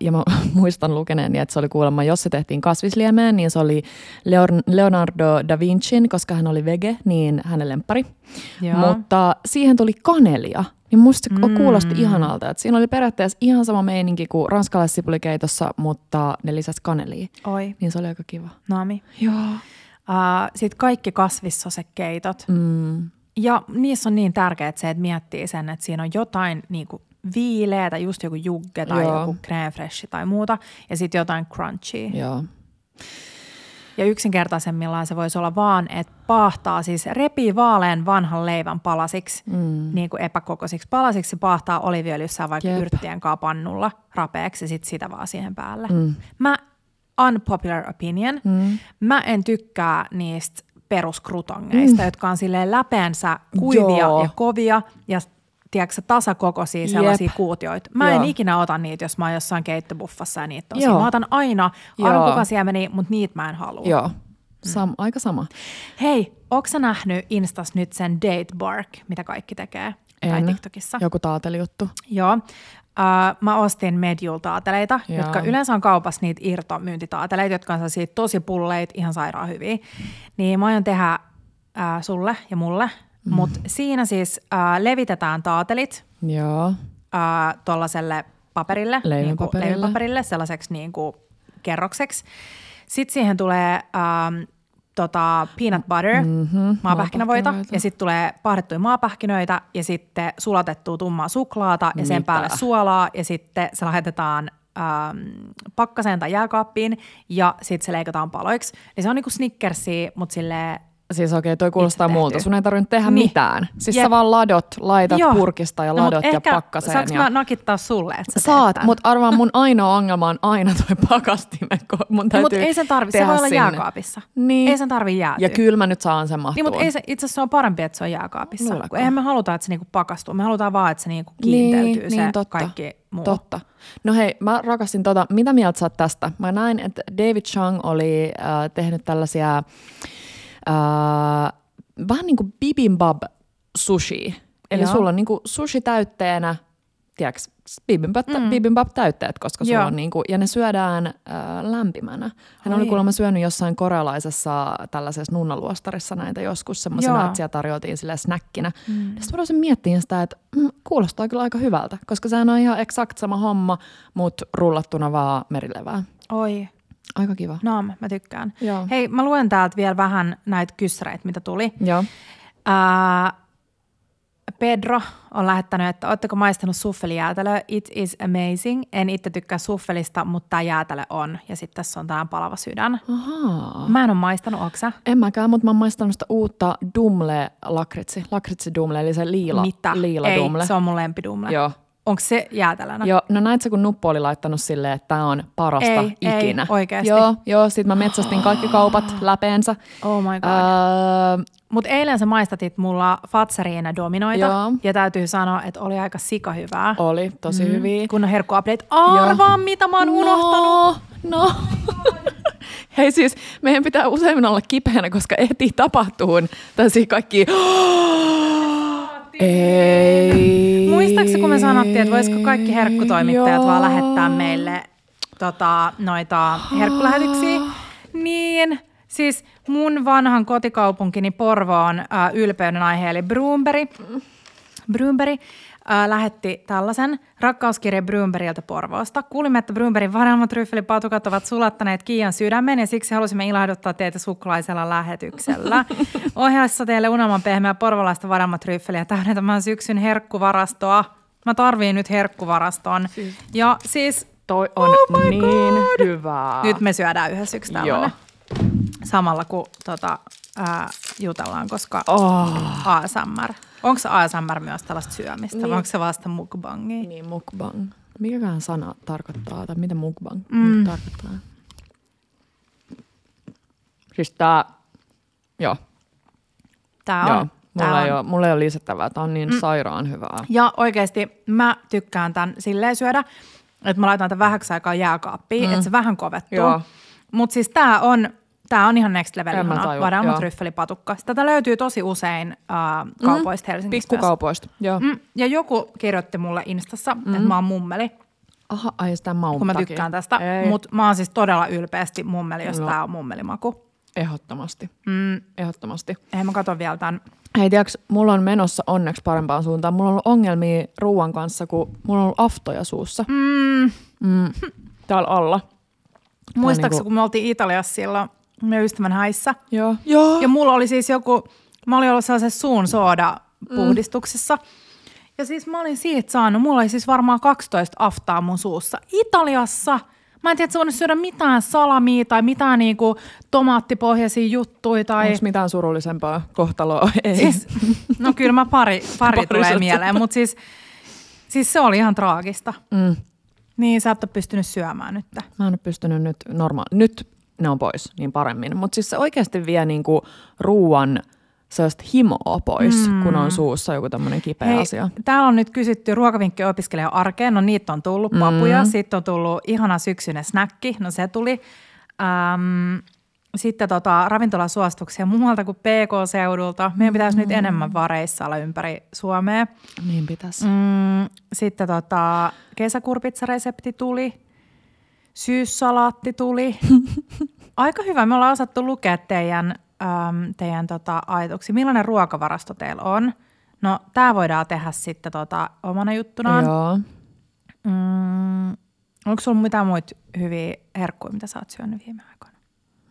ja mä muistan lukeneeni, että se oli kuulemma, jos se tehtiin kasvisliemeen, niin se oli Leon- Leonardo da Vincin, koska hän oli vege, niin hänen lemppari. Joo. Mutta siihen tuli kanelia. Niin musta Mm. kuulosti ihanalta, että siinä oli periaatteessa ihan sama meininki kuin ranskalaissipulikeitossa, mutta ne lisäsi kanelia. Oi, Niin se oli aika kiva. nami. Joo. Uh, Sitten kaikki kasvissosekeitot. Mm. Ja niissä on niin tärkeää se, että miettii sen, että siinä on jotain niin kuin viileätä, just joku jugge tai Joo. joku crème tai muuta, ja sitten jotain crunchy. Joo. Ja yksinkertaisemmillaan se voisi olla vaan, että paahtaa, siis repii vaalean vanhan leivän palasiksi, mm. niin kuin epäkokoisiksi palasiksi, paahtaa oliviöljyssä vaikka Jep. yrttien kanssa pannulla rapeaksi ja sitten sitä vaan siihen päälle. Mm. Mä, unpopular opinion, mm. mä en tykkää niistä peruskrutongeista, mm. jotka on silleen läpeensä kuivia Joo. ja kovia ja tiedätkö, tasakokoisia sellaisia Jep. kuutioita. Mä en Joo. ikinä ota niitä, jos mä oon jossain keittobuffassa ja niitä on. Joo. Mä otan aina Joo. arvokukasiemeni, mutta niitä mä en halua. Joo, Sam, aika sama. Hei, onko sä nähnyt Instas nyt sen Date Bark, mitä kaikki tekee? Tai En. TikTokissa. Joku taatelijuttu. Joo. Uh, mä ostin Medjul-taateleita, Joo. jotka yleensä on kaupassa niitä irtomyyntitaateleita, jotka on sellaisia tosi pulleita, ihan sairaan hyviä. Niin mä aion tehdä uh, sulle ja mulle, mm. mutta siinä siis uh, levitetään taatelit Joo. uh, tuollaiselle paperille, Leivänpaperille. Niin kuin, leivänpaperille, sellaiseksi niin kuin kerrokseksi. Sitten siihen tulee um, tota, peanut butter, mm-hmm, maapähkinävoita, maapähkinävoita. ja sitten tulee paahdettuja maapähkinöitä, ja sitten sulatettua tummaa suklaata, ja sen Mitä? päälle suolaa, ja sitten se lähetetään ähm, pakkaseen tai jääkaappiin, ja sitten se leikataan paloiksi. Eli se on niinku Snickersia, mutta silleen Siis okei, okay, toi kuulostaa Itse muulta. Sun ei tarvinnut tehdä Niin. mitään. Siis Jep. sä vaan ladot, laitat Joo. purkista ja No, ladot ja ehkä, pakkaseen. Saanko ja... mä nakittaa sulle, että sä Saat, mutta arvaan mun ainoa ongelma on aina toi pakastimen. kun Mun täytyy Mutta ei sen tarvi, se voi olla sinne. jääkaapissa. Niin. Ei sen tarvi jäätyä. Ja kyllä mä nyt saan sen mahtuun. Niin, mutta ei se, itse asiassa se on parempi, että se on jääkaapissa. Luuletko? Kun eihän me haluta, että se niinku pakastuu. Me halutaan vaan, että se niinku kiinteytyy se kaikki muu. Totta. No hei, mä rakastin tota. Mitä mieltä sä oot tästä? Mä näin, että David Chang oli äh, tehnyt tällaisia äh, vähän niin kuin bibimbap sushi. Eli Joo. sulla on niin kuin sushi täytteenä, tiedätkö, bibimbap, mm. bibimbap täytteet, koska sulla Joo. on niin kuin, ja ne syödään äh, lämpimänä. Hän Oi. oli kuulemma syönyt jossain korealaisessa tällaisessa nunnaluostarissa näitä joskus semmoisena, että siellä tarjoltiin sille snäkkinä. Mm. Sitten mä miettimään sitä, että mm, kuulostaa kyllä aika hyvältä, koska sehän on ihan eksakt sama homma, mutta rullattuna vaan merilevää. Oi, Aika kiva. no mä tykkään. Joo. Hei, mä luen täältä vielä vähän näitä kyssäreitä, mitä tuli. Joo. Ää, Pedro on lähettänyt, että ootteko maistanut suffelijäätelöä? It is amazing. En itse tykkää suffelista, mutta tämä jäätelö on. Ja sitten tässä on tämä palava sydän. Ahaa. Mä en ole maistanut, onko sä? En mäkään, mutta mä oon maistanut sitä uutta dumle lakritsi, lakritsi dumle, eli se liila, Mitä? liila Ei, dumle. se on mun lempidumle. Joo. Onko se jäätelönä? Joo, no näit sä, kun Nuppu oli laittanut silleen, että tämä on parasta Ei, ei, ikinä. oikeesti. Joo, joo sit mä metsästin kaikki kaupat läpeensä. Oh my god. Öö, Mutta eilen sä maistatit mulla Fatseriina dominoita. Joo. Ja täytyy sanoa, että oli aika sikahyvää. oli tosi mm. hyviä. Kun on herkkuupdate. Arvaa, mitä mä oon unohtanut. No, no. Hei siis, meidän pitää useimmin olla kipeänä, koska eti tapahtuu tällaisia kaikki... Ei. Muistaakseni, kun me sanottiin, että voisiko kaikki herkkutoimittajat Joo. vaan lähettää meille tota, noita herkkulähetyksiä, niin siis mun vanhan kotikaupunkini Porvoon äh, ylpeyden aihe, eli Broomberry, Broomberry äh, lähetti tällaisen rakkauskirje Broomberilta Porvoosta. Kuulimme, että Broomberin vanhemmat ryffelipatukat ovat sulattaneet Kiian sydämen ja siksi halusimme ilahduttaa teitä suklaisella lähetyksellä. Ohjaessa teille unelman pehmeä porvolaista vanhemmat ryffeliä täydentämään syksyn herkkuvarastoa. Mä tarviin nyt herkkuvaraston. Ja siis Toi on Oh my niin God. hyvää. nyt me syödään yhdessä yksi tällainen. Joo. Samalla kun tota, ää, jutellaan, koska Oh. ASMR. Onko se ASMR myös tällaista syömistä Niin. vai onko se vasta mukbangia? Niin, mukbang. Mikäkään sana tarkoittaa, tai mitä mukbang mm. tarkoittaa? Siis tää, joo, Tää joo. on. tää Mulla, on. ei ole, mulla ei ole lisättävää. Tää on niin mm. sairaan hyvää. Ja oikeasti mä tykkään tämän silleen syödä, että mä laitan tämän vähäksi aikaa jääkaappiin, mm. että se vähän kovettuu. Joo. Mutta siis tää on, tää on ihan next level ihana. tajua, Vadelma joo. tryffelipatukka. Tätä löytyy tosi usein äh, kaupoista Helsingistä. myös. Pikkukaupoista, joo. Mm. Mm, ja joku kirjoitti mulle Instassa, mm. että mä oon mummeli, Aha, ai sitä maun kun mä tykkään tästä. Mutta mä oon siis todella ylpeästi mummeli, jos No. tää on mummelimaku. Ehdottomasti, Mm, ehdottomasti. ei mä katon vielä tämän. Hei, tiiäks, mulla on menossa onneksi parempaan suuntaan. Mulla on ollut ongelmia ruoan kanssa, kun mulla on ollut aftoja suussa. Mm, Mm. Täällä alla. muistaakseni, niinku- kun me oltiin Italiassa silloin meidän ystävän häissä, Joo. Joo. Ja mulla oli siis joku, mä olin ollut sellaisessa suun sooda puhdistuksessa. Ja siis mä olin siitä saanut, mulla oli siis varmaan 12 aftaa mun suussa. Italiassa Mä en tiedä, että sä voinut syödä mitään salamia tai mitään niinku tomaattipohjaisia juttuja. Tai... Onko mitään surullisempaa kohtaloa? Ei. Siis, no kyllä mä pari, pari, Pari tulee mieleen, mutta siis, siis se oli ihan traagista. Mm. Niin sä et ole pystynyt syömään nyt. Mä en ole pystynyt nyt normaali. Nyt ne on pois niin paremmin. Mutta siis se oikeasti vie niinku ruuan sellaista himoa pois, mm. kun on suussa joku tämmöinen kipeä Hei, asia. täällä on nyt kysytty ruokavinkkejä opiskelija arkeen. No niitä on tullut papuja. Mm. Sitten on tullut ihana syksyinen snäkki. No se tuli. Ähm, sitten tota, ravintolasuosituksia muualta kuin PK-seudulta. Meidän pitäisi mm. nyt enemmän vareissa ympäri Suomea. Niin pitäisi. Mm, sitten tota, kesäkurpitsaresepti tuli. Syyssalaatti tuli. Aika hyvä. Me ollaan osattu lukea teidän, äm, teidän tota, ajatuksia. Millainen ruokavarasto teillä on? No, tämä voidaan tehdä sitten tota, omana juttunaan. Joo. Mm, onko sulla mitään muita hyviä herkkuja, mitä sä oot syönyt viime aikoina?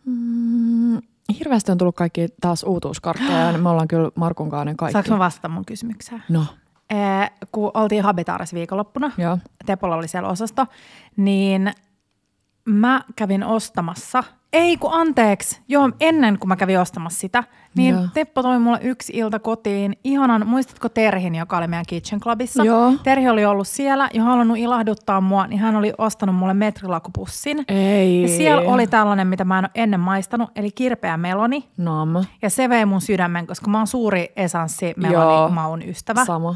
Mm, hirveästi on tullut kaikki taas uutuuskarkkeja. ja me ollaan kyllä Markun kanssa kaikki. Saanko mä vastata mun kysymykseen? No, Ee, kun oltiin Habitaaris viikonloppuna, joo. Tepolla oli siellä osasto, niin mä kävin ostamassa, ei kun anteeksi, joo ennen kuin mä kävin ostamassa sitä, niin Joo. Teppo toi mulle yksi ilta kotiin, ihanan, muistatko Terhin, joka oli meidän Kitchen Clubissa? Joo. Terhi oli ollut siellä ja halunnut ilahduttaa mua, niin hän oli ostanut mulle metrilakupussin. Ei. Ja siellä oli tällainen, mitä mä en ole ennen maistanut, eli kirpeä meloni. Nam. Ja se vei mun sydämen, koska mä oon suuri esanssi meloni maun ystävä Sama.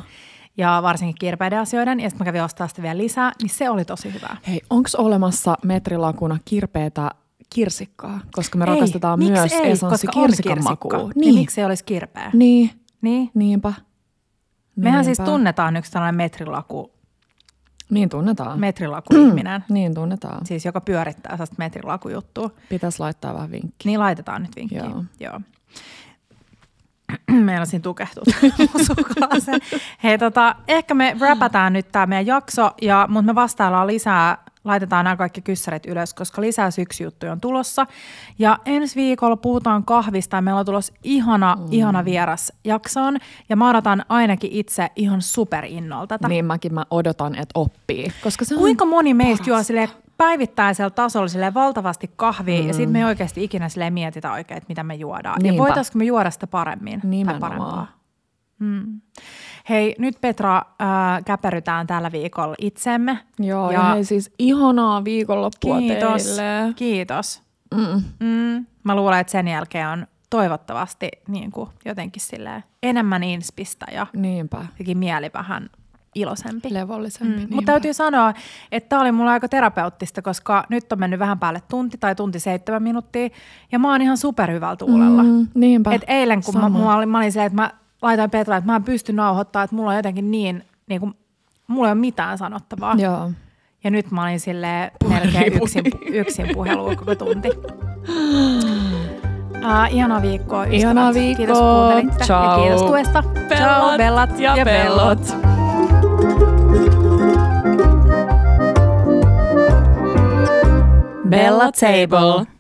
Ja varsinkin kirpeiden asioiden, ja sitten mä kävin ostaa sitä vielä lisää, niin se oli tosi hyvää. Hei, onko olemassa metrilakuna kirpeätä kirsikkaa? Koska me Ei, rakastetaan myös ei, esanssi kirsikan makua. Niin. Niin, miksi se olisi kirpeä? niin, Niin. niinpä. Mehän siis Niinpä. tunnetaan yksi tällainen metrilaku, Niin tunnetaan. metrilaku-ihminen, Niin tunnetaan. siis joka pyörittää sellaista metrilakujuttua. Pitäisi laittaa vähän vinkki. Niin laitetaan nyt vinkkiä. Joo. Joo. Siinä tukehtut suklaaseen. Hei, tota, ehkä me räpätään nyt tämä meidän jakso, ja, mutta me vastaillaan lisää, laitetaan nämä kaikki kyssärit ylös, koska lisää syksy-juttuja on tulossa. Ja ensi viikolla puhutaan kahvista, ja meillä on tulossa ihana, mm. ihana vieras jaksoon, ja mä odotan ainakin itse ihan superinnolla tätä. Niin mäkin mä odotan, että oppii. Koska se on Kuinka moni meistä juo silleen päivittäisellä tasolla silleen valtavasti kahvia, mm. ja sitten me ei oikeasti ikinä silleen mietitä oikein, että mitä me juodaan. Ja Niinpä. voitaisiinko me juoda sitä paremmin tai Nimenomaan. parempaa? Mm. Hei, nyt Petra, äh, käperytään tällä viikolla itsemme. Joo, ja, ja hei siis ihanaa viikonloppua kiitos, teille. kiitos. Mm. Mm. Mä luulen, että sen jälkeen on toivottavasti niin kuin jotenkin silleen enemmän inspistä ja Niinpä. mieli vähän iloisempi. Levollisempi. Mm. niinpä. Mutta täytyy sanoa, että tämä oli mulla aika terapeuttista, koska nyt on mennyt vähän päälle tunti tai tunti seitsemän minuuttia, ja mä oon ihan superhyvällä tuulella. Mm. Niinpä. Et eilen, kun mä, Sama. mulla oli, mä olin se, että mä laitoin Petra, että mä en pysty nauhoittamaan, että mulla on jotenkin niin, niin kuin, mulla ei ole mitään sanottavaa. Joo. Ja nyt mä olin silleen melkein yksin, yksin puhelua koko tunti. Uh, ihanaa viikkoa, ystävät. Ihanaa Kiitos viikkoa. kuuntelitte Ciao. ja kiitos tuesta. Ciao, bellat ja bellot. Bella Table.